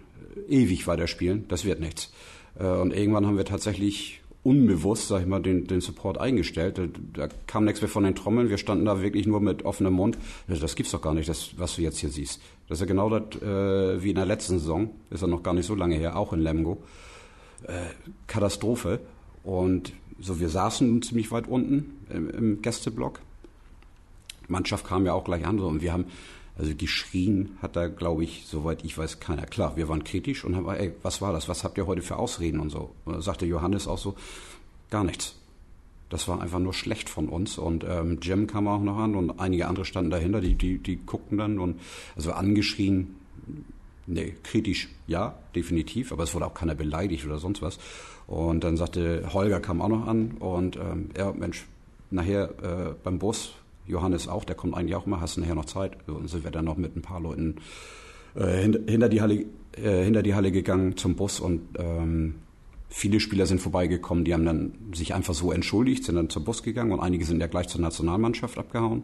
ewig weiterspielen. Das wird nichts. Äh, und irgendwann haben wir tatsächlich unbewusst, sag ich mal, den, den Support eingestellt. Da, da, kam nichts mehr von den Trommeln. Wir standen da wirklich nur mit offenem Mund. Das gibt's doch gar nicht, das, was du jetzt hier siehst. Das ist ja genau das äh, wie in der letzten Saison. Ist ja noch gar nicht so lange her, auch in Lemgo. Äh, Katastrophe. Und so, wir saßen ziemlich weit unten im, im Gästeblock. Mannschaft kam ja auch gleich an so, und wir haben also geschrien hat da, glaube ich, soweit ich weiß, keiner. Klar, wir waren kritisch und haben, ey, was war das? Was habt ihr heute für Ausreden und so? Und da sagte Johannes auch so, gar nichts. Das war einfach nur schlecht von uns. Und ähm, Jim kam auch noch an und einige andere standen dahinter, die, die, die guckten dann und also angeschrien, nee, kritisch, ja, definitiv, aber es wurde auch keiner beleidigt oder sonst was. Und dann sagte Holger kam auch noch an und ähm, ja, Mensch, nachher äh, beim Bus Johannes auch, der kommt eigentlich auch immer, hast nachher noch Zeit? Und sind wir dann noch mit ein paar Leuten äh, hinter, hinter, die Halle, äh, hinter die Halle gegangen zum Bus und ähm, viele Spieler sind vorbeigekommen, die haben dann sich einfach so entschuldigt, sind dann zum Bus gegangen und einige sind ja gleich zur Nationalmannschaft abgehauen.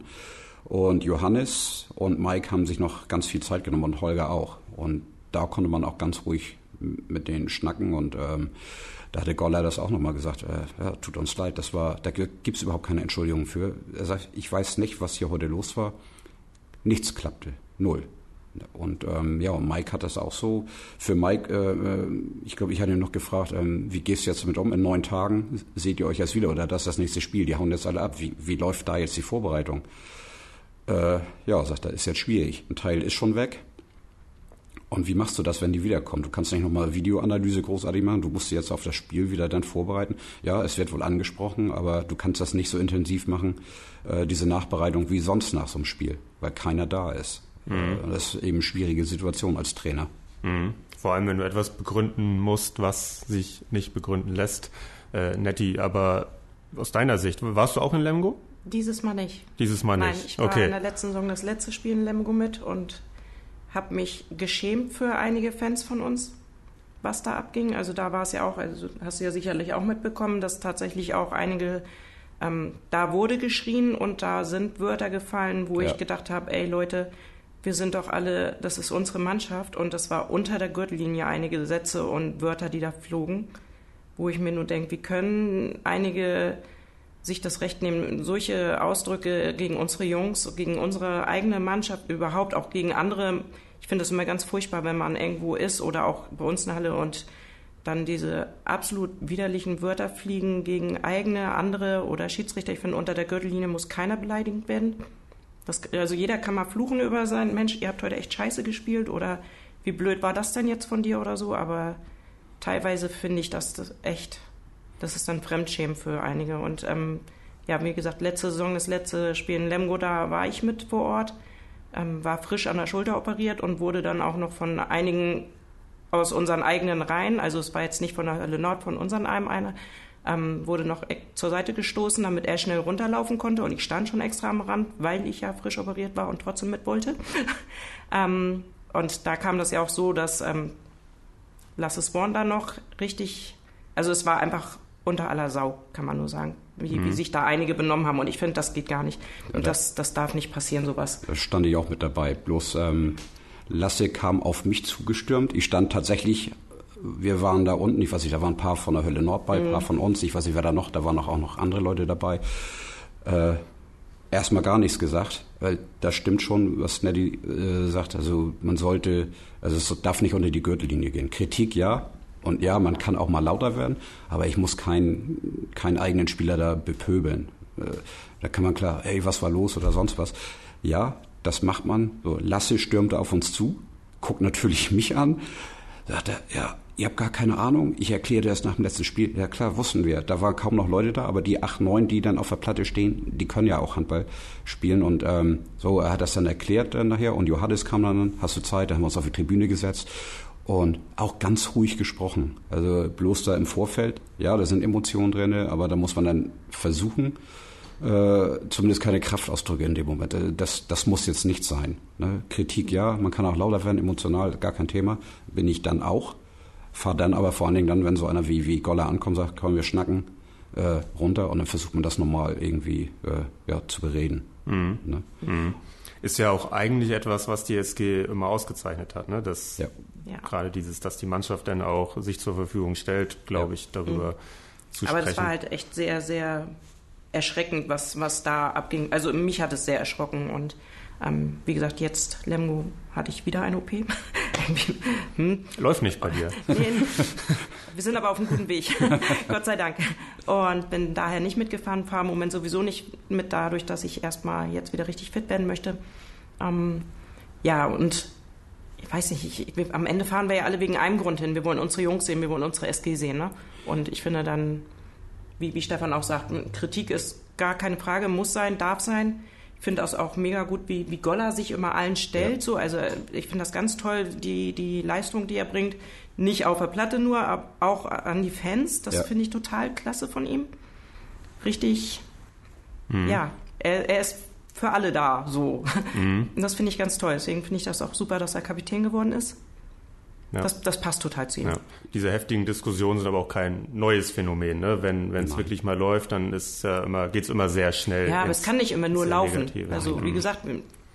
Und Johannes und Mike haben sich noch ganz viel Zeit genommen und Holger auch. Und da konnte man auch ganz ruhig mit denen schnacken und ähm, da hatte Goller das auch nochmal gesagt, äh, ja, tut uns leid, das war, da gibt es überhaupt keine Entschuldigung für. Er sagt, ich weiß nicht, was hier heute los war. Nichts klappte, null. Und ähm, ja, und Mike hat das auch so. Für Mike, äh, äh ich glaube, ich hatte ihn noch gefragt, ähm, wie gehst du jetzt damit um? In neun Tagen seht ihr euch erst wieder oder das ist das nächste Spiel? Die hauen jetzt alle ab. Wie, wie läuft da jetzt die Vorbereitung? Äh, ja, sagt er, ist jetzt schwierig. Ein Teil ist schon weg. Und wie machst du das, wenn die wiederkommen? Du kannst nicht nochmal Videoanalyse großartig machen. Du musst dich jetzt auf das Spiel wieder dann vorbereiten. Ja, es wird wohl angesprochen, aber du kannst das nicht so intensiv machen, äh, diese Nachbereitung wie sonst nach so einem Spiel, weil keiner da ist. Mhm. Äh, das ist eben eine schwierige Situation als Trainer. Mhm. Vor allem, wenn du etwas begründen musst, was sich nicht begründen lässt. Äh, Netti, aber aus deiner Sicht, warst du auch in Lemgo? Dieses Mal nicht. Dieses Mal nicht. Nein, ich war okay. in der letzten Saison das letzte Spiel in Lemgo mit und habe mich geschämt für einige Fans von uns, was da abging. Also da war es ja auch, also hast du ja sicherlich auch mitbekommen, dass tatsächlich auch einige, ähm, da wurde geschrien und da sind Wörter gefallen, wo ja. ich gedacht habe, ey Leute, wir sind doch alle, das ist unsere Mannschaft und das war unter der Gürtellinie einige Sätze und Wörter, die da flogen, wo ich mir nur denke, wie können einige sich das Recht nehmen, solche Ausdrücke gegen unsere Jungs, gegen unsere eigene Mannschaft, überhaupt auch gegen andere. Ich finde es immer ganz furchtbar, wenn man irgendwo ist oder auch bei uns in der Halle und dann diese absolut widerlichen Wörter fliegen gegen eigene, andere oder Schiedsrichter. Ich finde, unter der Gürtellinie muss keiner beleidigt werden. Das, also jeder kann mal fluchen über sein Mensch, ihr habt heute echt scheiße gespielt oder wie blöd war das denn jetzt von dir oder so, aber teilweise finde ich das echt das ist dann Fremdschämen für einige. Und ähm, ja, wie gesagt, letzte Saison, das letzte Spiel in Lemgo, da war ich mit vor Ort, ähm, war frisch an der Schulter operiert und wurde dann auch noch von einigen aus unseren eigenen Reihen, also es war jetzt nicht von der Hölle Nord, von unseren einem einer, ähm, wurde noch zur Seite gestoßen, damit er schnell runterlaufen konnte. Und ich stand schon extra am Rand, weil ich ja frisch operiert war und trotzdem mit wollte. [laughs] ähm, und da kam das ja auch so, dass ähm, Lasse Swan da noch richtig, also es war einfach unter aller Sau, kann man nur sagen, wie, mhm. wie sich da einige benommen haben. Und ich finde, das geht gar nicht. Und das, das darf nicht passieren, sowas. Da stand ich auch mit dabei. Bloß ähm, Lasse kam auf mich zugestürmt. Ich stand tatsächlich, wir waren da unten, ich weiß nicht, da waren ein paar von der Hölle Nord bei, ein mhm. paar von uns, ich weiß nicht, wer da noch, da waren auch noch andere Leute dabei. Äh, erstmal gar nichts gesagt, weil das stimmt schon, was Neddy äh, sagt. Also man sollte, also es darf nicht unter die Gürtellinie gehen. Kritik ja, und ja, man kann auch mal lauter werden, aber ich muss keinen, keinen eigenen Spieler da bepöbeln. Äh, da kann man klar, ey, was war los oder sonst was. Ja, das macht man. So, Lasse stürmte auf uns zu, guckt natürlich mich an, sagt er, ja, ihr habt gar keine Ahnung. Ich erkläre das nach dem letzten Spiel. Ja klar, wussten wir. Da waren kaum noch Leute da, aber die acht, neun, die dann auf der Platte stehen, die können ja auch Handball spielen. Und ähm, so, er hat das dann erklärt äh, nachher. Und Johannes kam dann, hast du Zeit, da haben wir uns auf die Tribüne gesetzt und auch ganz ruhig gesprochen. Also bloß da im Vorfeld, ja, da sind Emotionen drin, aber da muss man dann versuchen, äh, zumindest keine Kraftausdrücke in dem Moment. Äh, das, das muss jetzt nicht sein. Ne? Kritik ja, man kann auch lauter werden, emotional, gar kein Thema. Bin ich dann auch. Fahr dann aber vor allen Dingen dann, wenn so einer wie, wie Goller ankommt, sagt, kommen wir schnacken, äh, runter und dann versucht man das nochmal irgendwie äh, ja, zu bereden. Mhm. Ne? Mhm ist ja auch eigentlich etwas, was die SG immer ausgezeichnet hat. Ne? Dass ja. gerade dieses, dass die Mannschaft dann auch sich zur Verfügung stellt, glaube ich, darüber mhm. zu Aber sprechen. Aber das war halt echt sehr, sehr erschreckend, was, was da abging. Also mich hat es sehr erschrocken und ähm, wie gesagt, jetzt Lemgo hatte ich wieder eine OP. [laughs] hm. Läuft nicht bei dir. Nee, [laughs] wir sind aber auf einem guten Weg. [laughs] Gott sei Dank. Und bin daher nicht mitgefahren, fahre im Moment sowieso nicht mit, dadurch, dass ich erstmal jetzt wieder richtig fit werden möchte. Ähm, ja, und ich weiß nicht, ich, ich, am Ende fahren wir ja alle wegen einem Grund hin. Wir wollen unsere Jungs sehen, wir wollen unsere SG sehen. Ne? Und ich finde dann, wie, wie Stefan auch sagt, Kritik ist gar keine Frage, muss sein, darf sein finde das auch mega gut, wie, wie Goller sich immer allen stellt. Ja. So, also ich finde das ganz toll, die, die Leistung, die er bringt. Nicht auf der Platte nur, aber auch an die Fans. Das ja. finde ich total klasse von ihm. Richtig, mhm. ja, er, er ist für alle da, so. Mhm. [laughs] Und das finde ich ganz toll. Deswegen finde ich das auch super, dass er Kapitän geworden ist. Ja. Das, das, passt total zu ihm. Ja. Diese heftigen Diskussionen sind aber auch kein neues Phänomen. Ne? Wenn es wirklich mal läuft, dann ist ja immer, geht es immer sehr schnell. Ja, aber es kann nicht immer nur laufen. Negative. Also wie mhm. gesagt,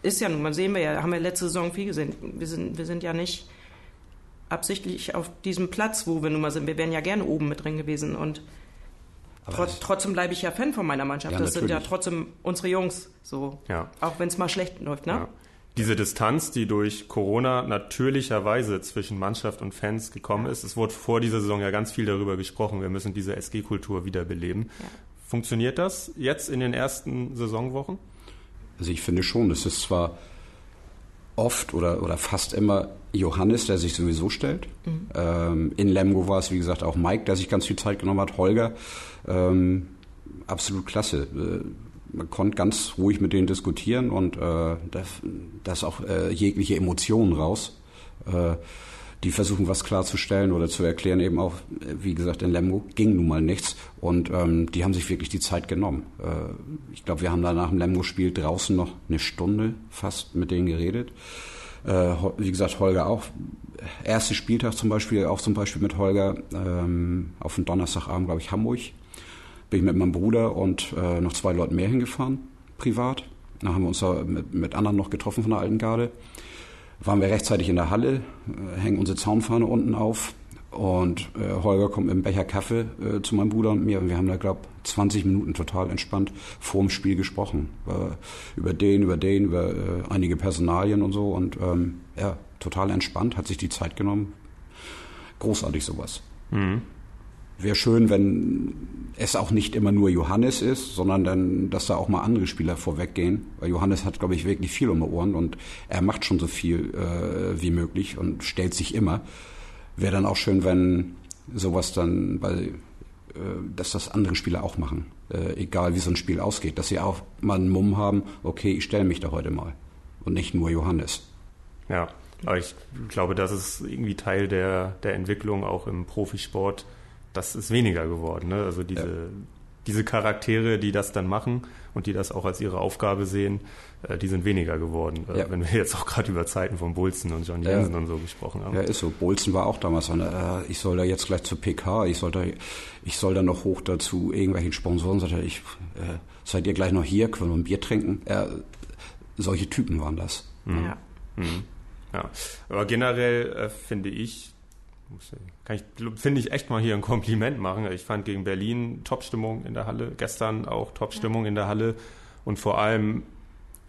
ist ja nun, man sehen wir ja, haben wir letzte Saison viel gesehen. Wir sind, wir sind ja nicht absichtlich auf diesem Platz, wo wir nun mal sind. Wir wären ja gerne oben mit drin gewesen und Trot, trotzdem bleibe ich ja Fan von meiner Mannschaft. Ja, das natürlich. sind ja trotzdem unsere Jungs, so. Ja. Auch wenn es mal schlecht läuft, ne? Ja diese Distanz, die durch Corona natürlicherweise zwischen Mannschaft und Fans gekommen ist. Es wurde vor dieser Saison ja ganz viel darüber gesprochen, wir müssen diese SG-Kultur wiederbeleben. Ja. Funktioniert das jetzt in den ersten Saisonwochen? Also ich finde schon, es ist zwar oft oder, oder fast immer Johannes, der sich sowieso stellt. Mhm. Ähm, in Lemgo war es, wie gesagt, auch Mike, der sich ganz viel Zeit genommen hat, Holger. Ähm, absolut klasse. Äh, man konnte ganz ruhig mit denen diskutieren und äh, da, da ist auch äh, jegliche Emotionen raus. Äh, die versuchen, was klarzustellen oder zu erklären, eben auch, wie gesagt, in Lemgo ging nun mal nichts. Und ähm, die haben sich wirklich die Zeit genommen. Äh, ich glaube, wir haben da nach dem Lemgo-Spiel draußen noch eine Stunde fast mit denen geredet. Äh, wie gesagt, Holger auch. Erster Spieltag zum Beispiel, auch zum Beispiel mit Holger ähm, auf dem Donnerstagabend, glaube ich, Hamburg. Bin ich mit meinem Bruder und äh, noch zwei Leuten mehr hingefahren, privat. Dann haben wir uns da mit, mit anderen noch getroffen von der alten Garde waren wir rechtzeitig in der Halle, äh, hängen unsere Zaunfahne unten auf und äh, Holger kommt mit einem Becher Kaffee äh, zu meinem Bruder und mir und wir haben da, glaube 20 Minuten total entspannt vor dem Spiel gesprochen. Über den, über den, über äh, einige Personalien und so und ähm, ja, total entspannt, hat sich die Zeit genommen. Großartig sowas. Mhm wäre schön, wenn es auch nicht immer nur Johannes ist, sondern dann, dass da auch mal andere Spieler vorweggehen. Weil Johannes hat, glaube ich, wirklich viel um die Ohren und er macht schon so viel äh, wie möglich und stellt sich immer. Wäre dann auch schön, wenn sowas dann, weil äh, dass das andere Spieler auch machen, äh, egal wie so ein Spiel ausgeht, dass sie auch mal einen Mumm haben, okay, ich stelle mich da heute mal und nicht nur Johannes. Ja, aber ich glaube, das ist irgendwie Teil der, der Entwicklung auch im Profisport, das ist weniger geworden. Ne? Also diese, ja. diese Charaktere, die das dann machen und die das auch als ihre Aufgabe sehen, äh, die sind weniger geworden. Äh, ja. Wenn wir jetzt auch gerade über Zeiten von Bolzen und John Jensen ja. und so gesprochen haben. Ja, ist so. Bolzen war auch damals an, äh, ich soll da jetzt gleich zur PK, ich soll da, ich soll da noch hoch dazu irgendwelchen Sponsoren, sagt er, ich, äh, seid ihr gleich noch hier, können wir ein Bier trinken? Äh, solche Typen waren das. Mhm. Ja. Mhm. Ja, aber generell äh, finde ich, kann ich, finde ich, echt mal hier ein Kompliment machen. Ich fand gegen Berlin Top-Stimmung in der Halle, gestern auch Top-Stimmung ja. in der Halle und vor allem,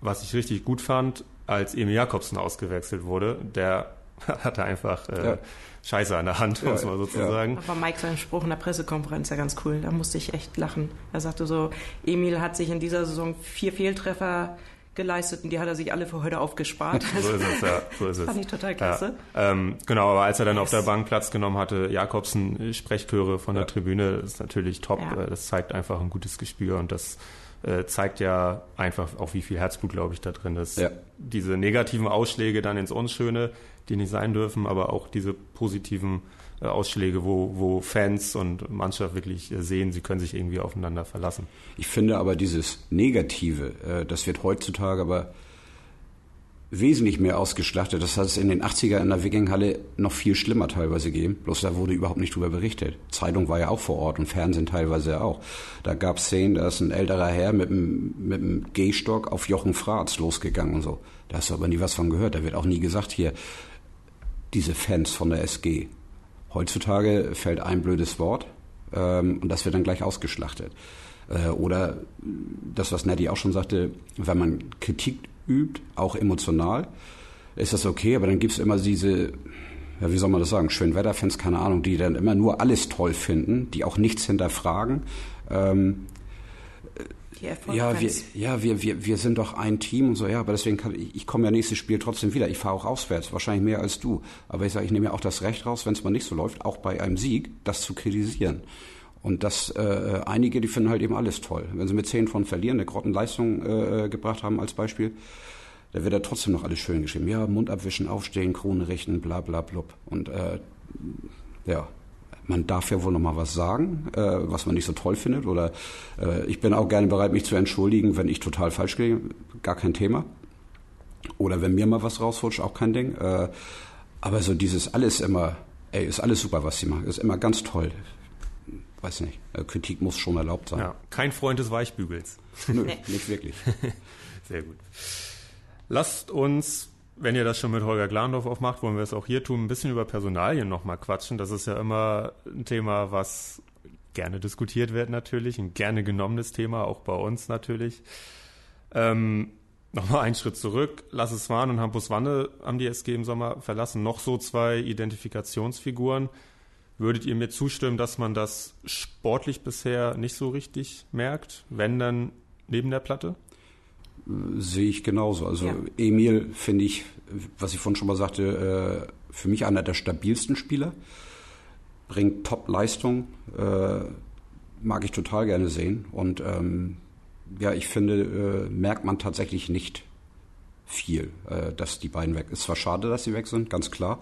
was ich richtig gut fand, als Emil Jakobsen ausgewechselt wurde, der [laughs] hatte einfach äh, ja. Scheiße an der Hand, muss man sozusagen. Ja. Aber Mike seinen Spruch in der Pressekonferenz ja ganz cool. Da musste ich echt lachen. Er sagte so, Emil hat sich in dieser Saison vier Fehltreffer geleistet und die hat er sich alle für heute aufgespart. [laughs] so ist es, ja. So ist es. Fand ich total klasse. Ja, ähm, genau, aber als er dann yes. auf der Bank Platz genommen hatte, Jakobsen Sprechchöre von der ja. Tribüne, ist natürlich top. Ja. Äh, das zeigt einfach ein gutes Gespür und das äh, zeigt ja einfach auch, wie viel Herzblut, glaube ich, da drin ist. Ja. Diese negativen Ausschläge dann ins Unschöne, die nicht sein dürfen, aber auch diese positiven äh, Ausschläge, wo, wo Fans und Mannschaft wirklich äh, sehen, sie können sich irgendwie aufeinander verlassen. Ich finde aber dieses Negative, äh, das wird heutzutage aber wesentlich mehr ausgeschlachtet. Das hat es in den 80er in der Wikinghalle noch viel schlimmer teilweise gegeben. Bloß da wurde überhaupt nicht drüber berichtet. Zeitung war ja auch vor Ort und Fernsehen teilweise auch. Da gab es Szenen, da ist ein älterer Herr mit einem, mit einem Gehstock auf Jochen Fratz losgegangen und so. Da hast du aber nie was von gehört. Da wird auch nie gesagt, hier, diese Fans von der SG, Heutzutage fällt ein blödes Wort ähm, und das wird dann gleich ausgeschlachtet. Äh, oder das, was Nettie auch schon sagte, wenn man Kritik übt, auch emotional, ist das okay, aber dann gibt es immer diese, ja, wie soll man das sagen, Schönwetterfans, keine Ahnung, die dann immer nur alles toll finden, die auch nichts hinterfragen. Ähm, ja, wir, ja wir, wir, wir sind doch ein Team und so, ja, aber deswegen kann ich, ich komme ja nächstes Spiel trotzdem wieder. Ich fahre auch auswärts, wahrscheinlich mehr als du. Aber ich sage, ich nehme ja auch das Recht raus, wenn es mal nicht so läuft, auch bei einem Sieg, das zu kritisieren. Und das äh, einige, die finden halt eben alles toll. Wenn sie mit zehn von verlieren, eine Grottenleistung äh, äh, gebracht haben als Beispiel, da wird da trotzdem noch alles schön geschrieben. Ja, Mund abwischen, aufstehen, Krone richten, bla bla blub. Und äh, ja, man darf ja wohl noch mal was sagen, äh, was man nicht so toll findet. Oder äh, ich bin auch gerne bereit, mich zu entschuldigen, wenn ich total falsch gehe. Gar kein Thema. Oder wenn mir mal was rausrutscht, auch kein Ding. Äh, aber so dieses alles immer, ey, ist alles super, was sie machen. Ist immer ganz toll. Weiß nicht. Äh, Kritik muss schon erlaubt sein. Ja, kein Freund des Weichbügels. Nö, nicht wirklich. [laughs] Sehr gut. Lasst uns wenn ihr das schon mit Holger Glandorf aufmacht, wollen wir es auch hier tun, ein bisschen über Personalien nochmal quatschen. Das ist ja immer ein Thema, was gerne diskutiert wird natürlich, ein gerne genommenes Thema, auch bei uns natürlich. Ähm, Nochmal einen Schritt zurück. Lasse Swan und Hampus Wanne haben die SG im Sommer verlassen. Noch so zwei Identifikationsfiguren. Würdet ihr mir zustimmen, dass man das sportlich bisher nicht so richtig merkt? Wenn dann neben der Platte? Sehe ich genauso. Also Ja. Emil finde ich, was ich vorhin schon mal sagte, äh, für mich einer der stabilsten Spieler. Bringt Top-Leistung, äh, mag ich total gerne sehen. Und ähm, ja, ich finde, äh, merkt man tatsächlich nicht viel, äh, dass die beiden weg. Ist zwar schade, dass sie weg sind, ganz klar,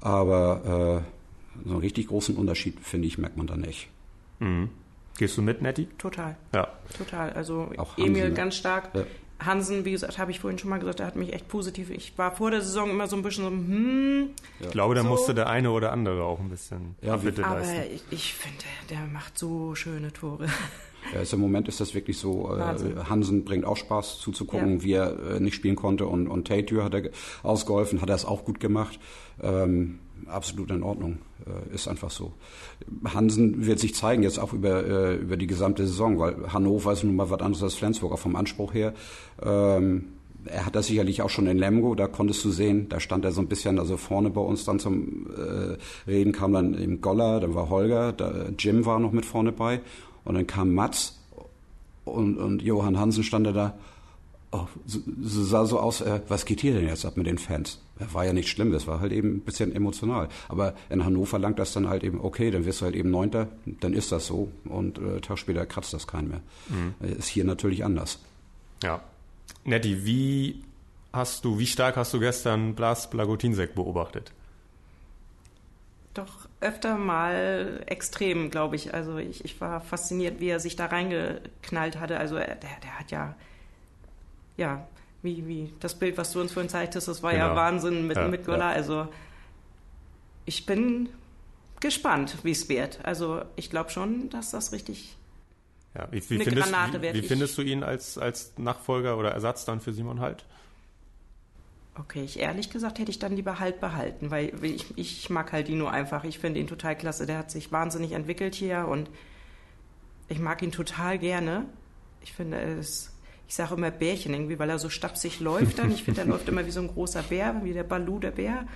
aber äh, so einen richtig großen Unterschied, finde ich, merkt man da nicht. Mhm. Gehst du mit, Nettie? Total, Ja. total. Also Auch Emil ne? ganz stark. Ja. Hansen, wie gesagt, habe ich vorhin schon mal gesagt, der hat mich echt positiv. Ich war vor der Saison immer so ein bisschen so, hm, Ich glaube, da So. musste der eine oder andere auch ein bisschen Ja, Abbitte aber leisten. ich, ich finde, der macht so schöne Tore. Ja, ist, Im Moment ist das wirklich so, äh, Wahnsinn. Hansen bringt auch Spaß zuzugucken, Ja. wie er äh, nicht spielen konnte und, und Tate hat er ge- ausgeholfen, hat er es auch gut gemacht. Ähm, absolut in Ordnung, äh, ist einfach so. Hansen wird sich zeigen jetzt auch über, äh, über die gesamte Saison, weil Hannover ist nun mal was anderes als Flensburg, auch vom Anspruch her. Ähm, er hat das sicherlich auch schon in Lemgo, da konntest du sehen, da stand er so ein bisschen, also vorne bei uns dann zum äh, Reden kam dann im Goller, dann war Holger, da, Jim war noch mit vorne bei und dann kam Mats und, und Johann Hansen stand er da. Oh, so, so sah so aus, äh, was geht hier denn jetzt ab mit den Fans? War ja nicht schlimm, das war halt eben ein bisschen emotional. Aber in Hannover langt das dann halt eben, okay, dann wirst du halt eben Neunter, dann ist das so. Und äh, einen Tag später kratzt das keinen mehr. Äh, Ist hier natürlich anders. Ja. Nettie, wie hast du, wie stark hast du gestern Blas Blagutinsek beobachtet? Doch öfter mal extrem, glaube ich. Also ich, ich war fasziniert, wie er sich da reingeknallt hatte. Also er, der, der hat ja, ja, wie, wie das Bild, was du uns vorhin zeigtest, das war ja Genau. Wahnsinn mit, Ja, mit Golla. Also ich bin gespannt, wie es wird. Also ich glaube schon, dass das richtig Ja, wie, wie, Eine findest, Granate wie, werd wie findest du ihn als, als Nachfolger oder Ersatz dann für Simon Halt? Okay, ich ehrlich gesagt hätte ich dann lieber halt behalten, weil ich, ich mag halt Dino einfach. Ich finde ihn total klasse. Der hat sich wahnsinnig entwickelt hier und ich mag ihn total gerne. Ich finde, er ist, ich sage immer Bärchen irgendwie, weil er so stapsig läuft dann. Ich finde, er läuft immer wie so ein großer Bär, wie der Balu, der Bär.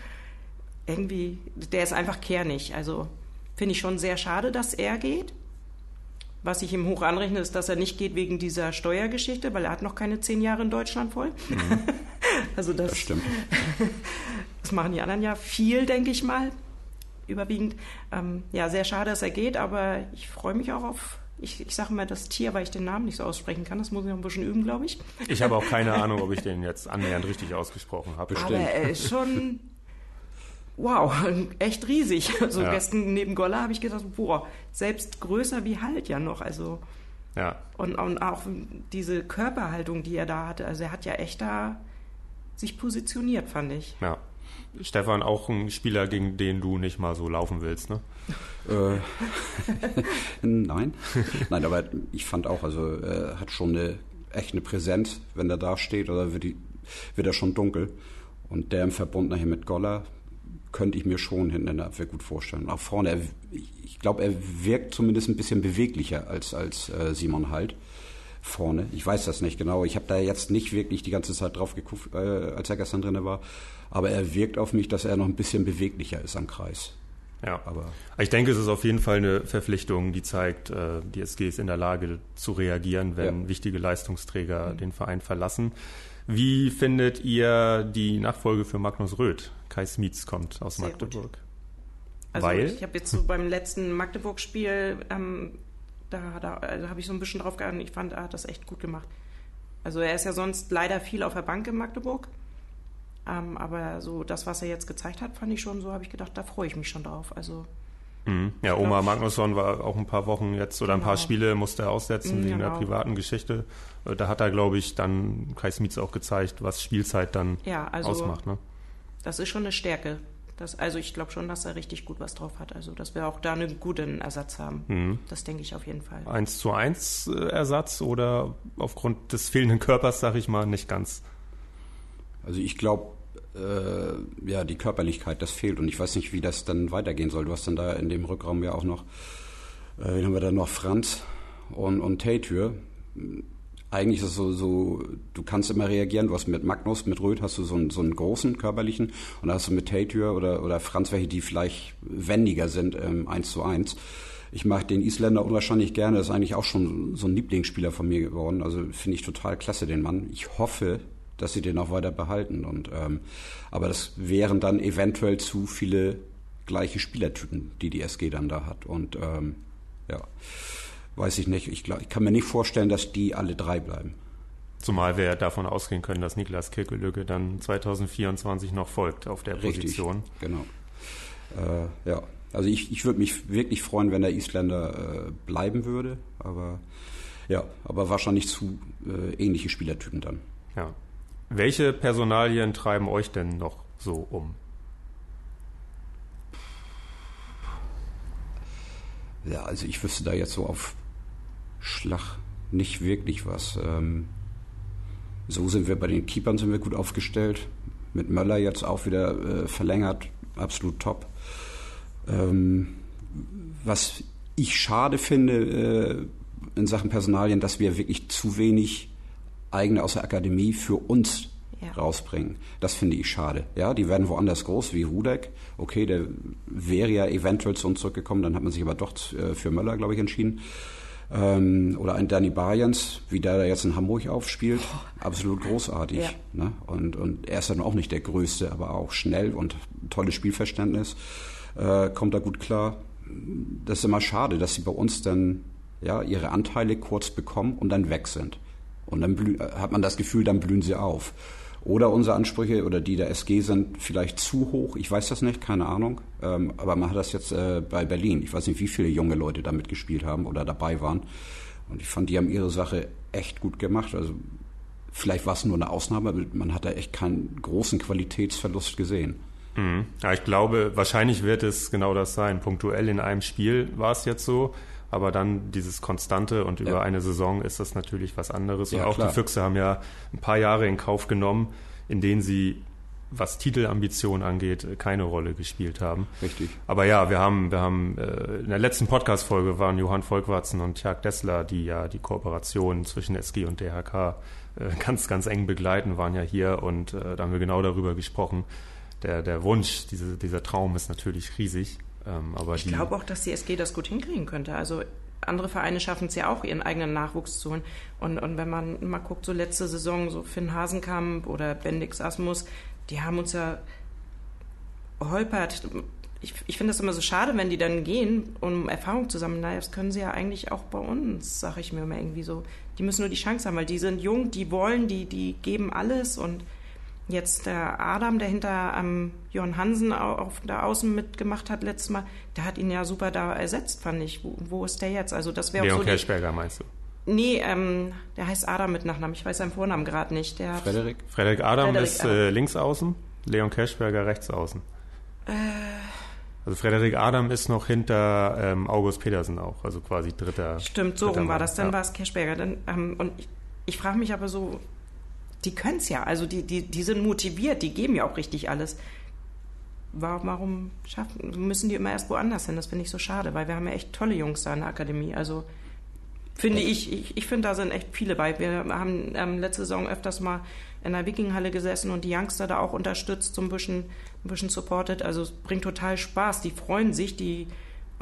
Irgendwie, der ist einfach kernig. Also finde ich schon sehr schade, dass er geht. Was ich ihm hoch anrechne, ist, dass er nicht geht wegen dieser Steuergeschichte, weil er hat noch keine zehn Jahre in Deutschland voll. [laughs] also das, Das stimmt. [laughs] das machen die anderen ja viel, denke ich mal, überwiegend. Ähm, ja, sehr schade, dass er geht, aber ich freue mich auch auf, ich, ich sage mal das Tier, weil ich den Namen nicht so aussprechen kann. Das muss ich noch ein bisschen üben, glaube ich. Ich habe auch keine [laughs] Ahnung, ob ich den jetzt annähernd richtig ausgesprochen habe. Aber er ist schon, wow, echt riesig. Also Ja. gestern neben Golla habe ich gedacht, boah, selbst größer wie halt ja noch. Also Ja, und, und auch diese Körperhaltung, die er da hatte. Also er hat ja echt da sich positioniert, fand ich. ja. Stefan, auch ein Spieler, gegen den du nicht mal so laufen willst, ne? Äh, [laughs] nein. Nein, aber ich fand auch, also er hat schon eine echt eine Präsenz, wenn er da steht, oder wird, die, wird er schon dunkel. Und der im Verbund nachher mit Goller könnte ich mir schon hinten in der Abwehr gut vorstellen. Auch vorne, er, ich glaube, er wirkt zumindest ein bisschen beweglicher als, als äh, Simon Halt vorne. Ich weiß das nicht genau. Ich habe da jetzt nicht wirklich die ganze Zeit drauf geguckt, äh, als er gestern drin war. Aber er wirkt auf mich, dass er noch ein bisschen beweglicher ist am Kreis. Ja. Aber Ich denke, es ist auf jeden Fall eine Verpflichtung, die zeigt, äh, die SG ist in der Lage zu reagieren, wenn Ja. wichtige Leistungsträger den Verein verlassen. Wie findet ihr die Nachfolge für Magnus Röth? Kai Smietz kommt aus Sehr Magdeburg. Also Weil? ich habe jetzt so beim letzten Magdeburg-Spiel, ähm, da, da, da habe ich so ein bisschen drauf geachtet. Ich fand, er hat das echt gut gemacht. Also er ist ja sonst leider viel auf der Bank in Magdeburg. Ähm, aber so das, was er jetzt gezeigt hat, fand ich schon so, habe ich gedacht, da freue ich mich schon drauf. Also Mhm. Ja, Oma Magnusson war auch ein paar Wochen jetzt oder ein paar Genau. Spiele musste er aussetzen Mhm, wegen der genau. privaten Geschichte. Äh, Da hat er, glaube ich, dann Kai Smietz auch gezeigt, was Spielzeit dann ja, also ausmacht. Ne? das ist schon eine Stärke. Das, also ich glaube schon, dass er richtig gut was drauf hat. Also dass wir auch da einen guten Ersatz haben. Mhm. Das denke ich auf jeden Fall. 1 zu 1 äh, Ersatz oder aufgrund des fehlenden Körpers, sag ich mal, nicht ganz. Also ich glaube, äh, ja, die Körperlichkeit, das fehlt und ich weiß nicht, wie das dann weitergehen soll. Du hast dann da in dem Rückraum ja auch noch, äh, haben wir da noch, Franz und, und Tatür. Eigentlich ist es so, so, du kannst immer reagieren. Du hast mit Magnus, mit Röth hast du so einen, so einen großen körperlichen und da hast du mit Tatür oder, oder Franz welche, die vielleicht wendiger sind, ähm, eins zu eins. ich mag den Isländer unwahrscheinlich gerne. Das ist eigentlich auch schon so ein Lieblingsspieler von mir geworden. Also finde ich total klasse, den Mann. Ich hoffe, dass sie den auch weiter behalten. Und, ähm, aber das wären dann eventuell zu viele gleiche Spielertypen, die die SG dann da hat. Und ähm, ja, weiß ich nicht. Ich, glaub, ich kann mir nicht vorstellen, dass die alle drei bleiben. Zumal wir davon ausgehen können, dass Niklas Kirkelücke dann 2024 noch folgt auf der Richtig, Position. Genau. Äh, ja, also ich, ich würde mich wirklich freuen, wenn der Isländer äh, bleiben würde, aber ja, aber wahrscheinlich zu äh, ähnliche Spielertypen dann. Ja. Welche Personalien treiben euch denn noch so um? Ja, also ich wüsste da jetzt so auf Schlag nicht wirklich was. Ähm, so sind wir bei den Keepern sind wir gut aufgestellt. Mit Möller jetzt auch wieder äh, verlängert, absolut top. Ähm, was ich schade finde äh, in Sachen Personalien, dass wir wirklich zu wenig eigene aus der Akademie für uns ja. rausbringen. Das finde ich schade. Ja, die werden woanders groß, wie Rudek. Okay, der wäre ja eventuell zu uns zurückgekommen, dann hat man sich aber doch äh, für Möller, glaube ich, entschieden. Ähm, oder ein Danny Barjans, wie der da jetzt in Hamburg aufspielt. Absolut großartig. Ja. Ne? Und, und er ist dann auch nicht der Größte, aber auch schnell und tolles Spielverständnis äh, kommt da gut klar. Das ist immer schade, dass sie bei uns dann ja, ihre Anteile kurz bekommen und dann weg sind. Und dann hat man das Gefühl, dann blühen sie auf. Oder unsere Ansprüche oder die der SG sind vielleicht zu hoch. Ich weiß das nicht, keine Ahnung. Ähm, aber man hat das jetzt äh, bei Berlin. Ich weiß nicht, wie viele junge Leute da mitgespielt haben oder dabei waren. Und ich fand, die haben ihre Sache echt gut gemacht. Also vielleicht war es nur eine Ausnahme, aber man hat da echt keinen großen Qualitätsverlust gesehen. Mhm. Ja, ich glaube, wahrscheinlich wird es genau das sein. Punktuell in einem Spiel war es jetzt so, aber dann dieses Konstante und über ja. eine Saison ist das natürlich was anderes. Ja, und auch klar. die Füchse haben ja ein paar Jahre in Kauf genommen, in denen sie was Titelambitionen angeht, keine Rolle gespielt haben. Richtig. Aber ja, wir haben, wir haben äh, in der letzten Podcast-Folge waren Johann Volkwarzen und Tjag Dessler, die ja die Kooperation zwischen SG und DHK äh, [laughs] ganz, ganz eng begleiten, waren ja hier und äh, da haben wir genau darüber gesprochen, der, der Wunsch, diese, dieser Traum ist natürlich riesig. Ähm, aber ich glaube auch, dass die SG das gut hinkriegen könnte. Also andere Vereine schaffen es ja auch, ihren eigenen Nachwuchs zu holen. Und, und wenn man mal guckt, so letzte Saison, so Finn Hasenkamp oder Bendix Asmus, die haben uns ja holpert. Ich, ich finde das immer so schade, wenn die dann gehen, um Erfahrung zu sammeln. Naja, das können sie ja eigentlich auch bei uns, sage ich mir immer irgendwie so. Die müssen nur die Chance haben, weil die sind jung, die wollen, die, die geben alles und Jetzt der Adam, der hinter ähm, Jörn Hansen auf der Außen mitgemacht hat letztes Mal, der hat ihn ja super da ersetzt, fand ich. Wo, wo ist der jetzt? Also das wäre Leon so Kerschberger meinst du? Nee, ähm, der heißt Adam mit Nachnamen. Ich weiß seinen Vornamen gerade nicht. Der Frederik? Frederik Adam Frederik ist Adam. Äh, links außen, Leon Kerschberger rechts außen. Äh, also Frederik Adam ist noch hinter ähm, August Petersen auch, also quasi dritter. Stimmt, so rum war das. Dann ja. war es Kerschberger. Dann, ähm, und ich, ich frage mich aber so, die können es ja. Also die, die, die sind motiviert, die geben ja auch richtig alles. Warum, schaffen, müssen die immer erst woanders hin? Das finde ich so schade, weil wir haben ja echt tolle Jungs da in der Akademie. Also finde ich, ich, ich finde, da sind echt viele bei. Wir haben ähm, letzte Saison öfters mal in der Wikinghalle gesessen und die Youngster da auch unterstützt, so ein bisschen, ein bisschen supported. Also es bringt total Spaß. Die freuen sich, die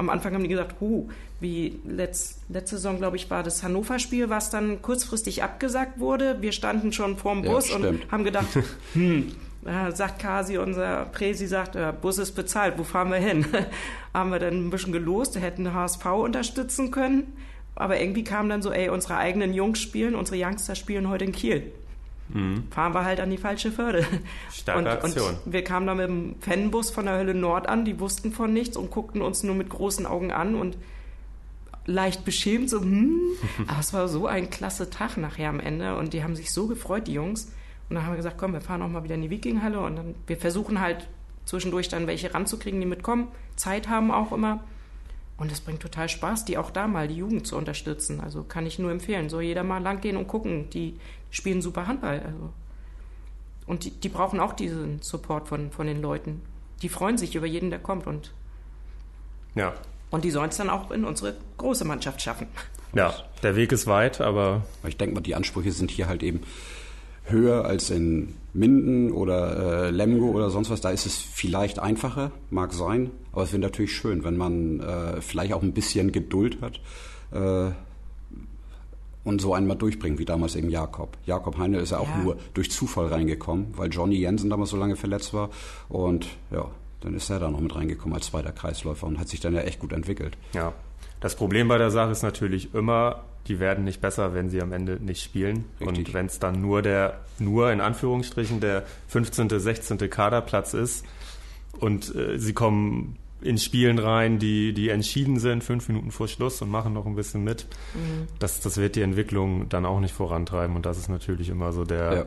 am Anfang haben die gesagt, huh, wie letzt, letzte Saison, glaube ich, war das Hannover-Spiel, was dann kurzfristig abgesagt wurde. Wir standen schon vorm Bus ja, und haben gedacht, [laughs] hm, äh, sagt Kasi, unser Präsi sagt, der Bus ist bezahlt, wo fahren wir hin? [laughs] haben wir dann ein bisschen gelost, hätten HSV unterstützen können. Aber irgendwie kam dann so, ey, unsere eigenen Jungs spielen, unsere Youngster spielen heute in Kiel. Mhm. Fahren wir halt an die falsche Förde. Starke und, Aktion. Und wir kamen da mit dem Fanbus von der Hölle Nord an, die wussten von nichts und guckten uns nur mit großen Augen an und leicht beschämt, so, hm. [laughs] Aber es war so ein klasse Tag nachher am Ende und die haben sich so gefreut, die Jungs. Und dann haben wir gesagt, komm, wir fahren auch mal wieder in die Wikinghalle und dann, wir versuchen halt zwischendurch dann welche ranzukriegen, die mitkommen. Zeit haben auch immer. Und es bringt total Spaß, die auch da mal, die Jugend zu unterstützen. Also kann ich nur empfehlen. Soll jeder mal langgehen und gucken. Die spielen super Handball. Also. Und die, die brauchen auch diesen Support von, von den Leuten. Die freuen sich über jeden, der kommt. Und, ja. und die sollen es dann auch in unsere große Mannschaft schaffen. Ja, der Weg ist weit, aber. Ich denke mal, die Ansprüche sind hier halt eben höher als in Minden oder äh, Lemgo oder sonst was. Da ist es vielleicht einfacher, mag sein, aber es wäre natürlich schön, wenn man äh, vielleicht auch ein bisschen Geduld hat äh, und so einmal durchbringt, wie damals eben Jakob. Jakob Heine ist ja auch ja. nur durch Zufall reingekommen, weil Johnny Jensen damals so lange verletzt war und ja, dann ist er da noch mit reingekommen als zweiter Kreisläufer und hat sich dann ja echt gut entwickelt. Ja, das Problem bei der Sache ist natürlich immer, die werden nicht besser, wenn sie am Ende nicht spielen. Richtig. Und wenn es dann nur der, nur in Anführungsstrichen der 15., 16. Kaderplatz ist und äh, sie kommen in Spielen rein, die, die entschieden sind, fünf Minuten vor Schluss und machen noch ein bisschen mit. Mhm. Das, das wird die Entwicklung dann auch nicht vorantreiben und das ist natürlich immer so der. Ja.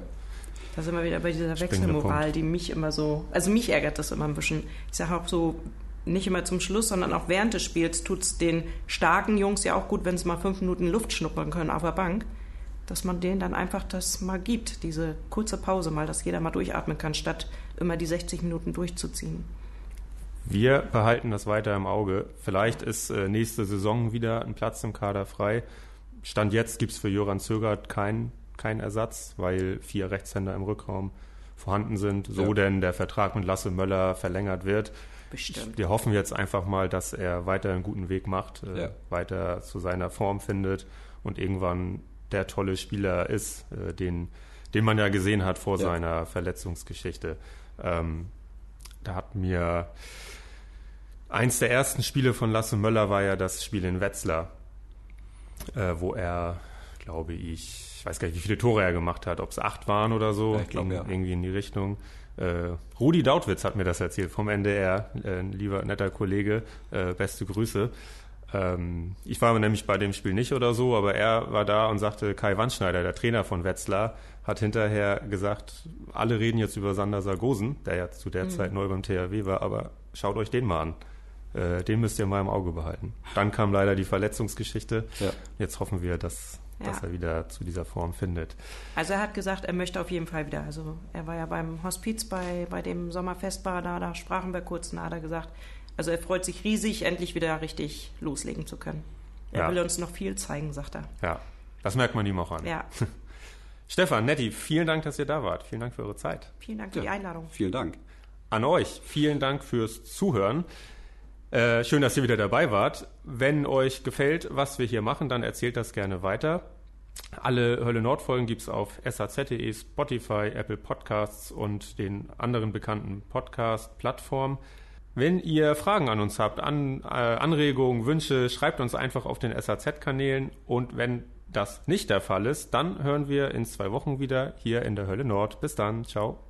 Da sind wir wieder bei dieser Wechselmoral, die mich immer so, also mich ärgert das immer ein bisschen. Ich sage auch so, nicht immer zum Schluss, sondern auch während des Spiels tut es den starken Jungs ja auch gut, wenn sie mal fünf Minuten Luft schnuppern können auf der Bank, dass man denen dann einfach das mal gibt, diese kurze Pause mal, dass jeder mal durchatmen kann, statt immer die 60 Minuten durchzuziehen. Wir behalten das weiter im Auge. Vielleicht ist äh, nächste Saison wieder ein Platz im Kader frei. Stand jetzt gibt es für Joran Zögert keinen kein Ersatz, weil vier Rechtshänder im Rückraum vorhanden sind, so ja. denn der Vertrag mit Lasse Möller verlängert wird. Bestimmt. Wir hoffen jetzt einfach mal, dass er weiter einen guten Weg macht, äh, ja. weiter zu seiner Form findet und irgendwann der tolle Spieler ist, äh, den, den man ja gesehen hat vor ja. seiner Verletzungsgeschichte. Ähm, da hat mir eins der ersten Spiele von Lasse Möller war ja das Spiel in Wetzlar, äh, wo er, glaube ich, ich weiß gar nicht, wie viele Tore er gemacht hat, ob es acht waren oder so, ja, glaub, ja. irgendwie in die Richtung. Äh, Rudi Dautwitz hat mir das erzählt vom NDR, äh, lieber netter Kollege, äh, beste Grüße. Ähm, ich war nämlich bei dem Spiel nicht oder so, aber er war da und sagte, Kai Wandschneider, der Trainer von Wetzlar, hat hinterher gesagt, alle reden jetzt über Sander Sargosen, der ja zu der mhm. Zeit neu beim THW war, aber schaut euch den mal an. Äh, den müsst ihr mal im Auge behalten. Dann kam leider die Verletzungsgeschichte. Ja. Jetzt hoffen wir, dass ja. dass er wieder zu dieser Form findet. Also er hat gesagt, er möchte auf jeden Fall wieder. Also er war ja beim Hospiz bei, bei dem Sommerfestbar, da, da sprachen wir kurz, und da hat er gesagt, also er freut sich riesig, endlich wieder richtig loslegen zu können. Er ja. will uns noch viel zeigen, sagt er. Ja, das merkt man ihm auch an. Ja. [laughs] Stefan, Netti, vielen Dank, dass ihr da wart. Vielen Dank für eure Zeit. Vielen Dank für ja. die Einladung. Vielen Dank. An euch, vielen Dank fürs Zuhören. Äh, schön, dass ihr wieder dabei wart. Wenn euch gefällt, was wir hier machen, dann erzählt das gerne weiter. Alle Hölle Nord Folgen gibt es auf saz.de, Spotify, Apple Podcasts und den anderen bekannten Podcast-Plattformen. Wenn ihr Fragen an uns habt, an, äh, Anregungen, Wünsche, schreibt uns einfach auf den SAZ-Kanälen und wenn das nicht der Fall ist, dann hören wir in zwei Wochen wieder hier in der Hölle Nord. Bis dann, ciao.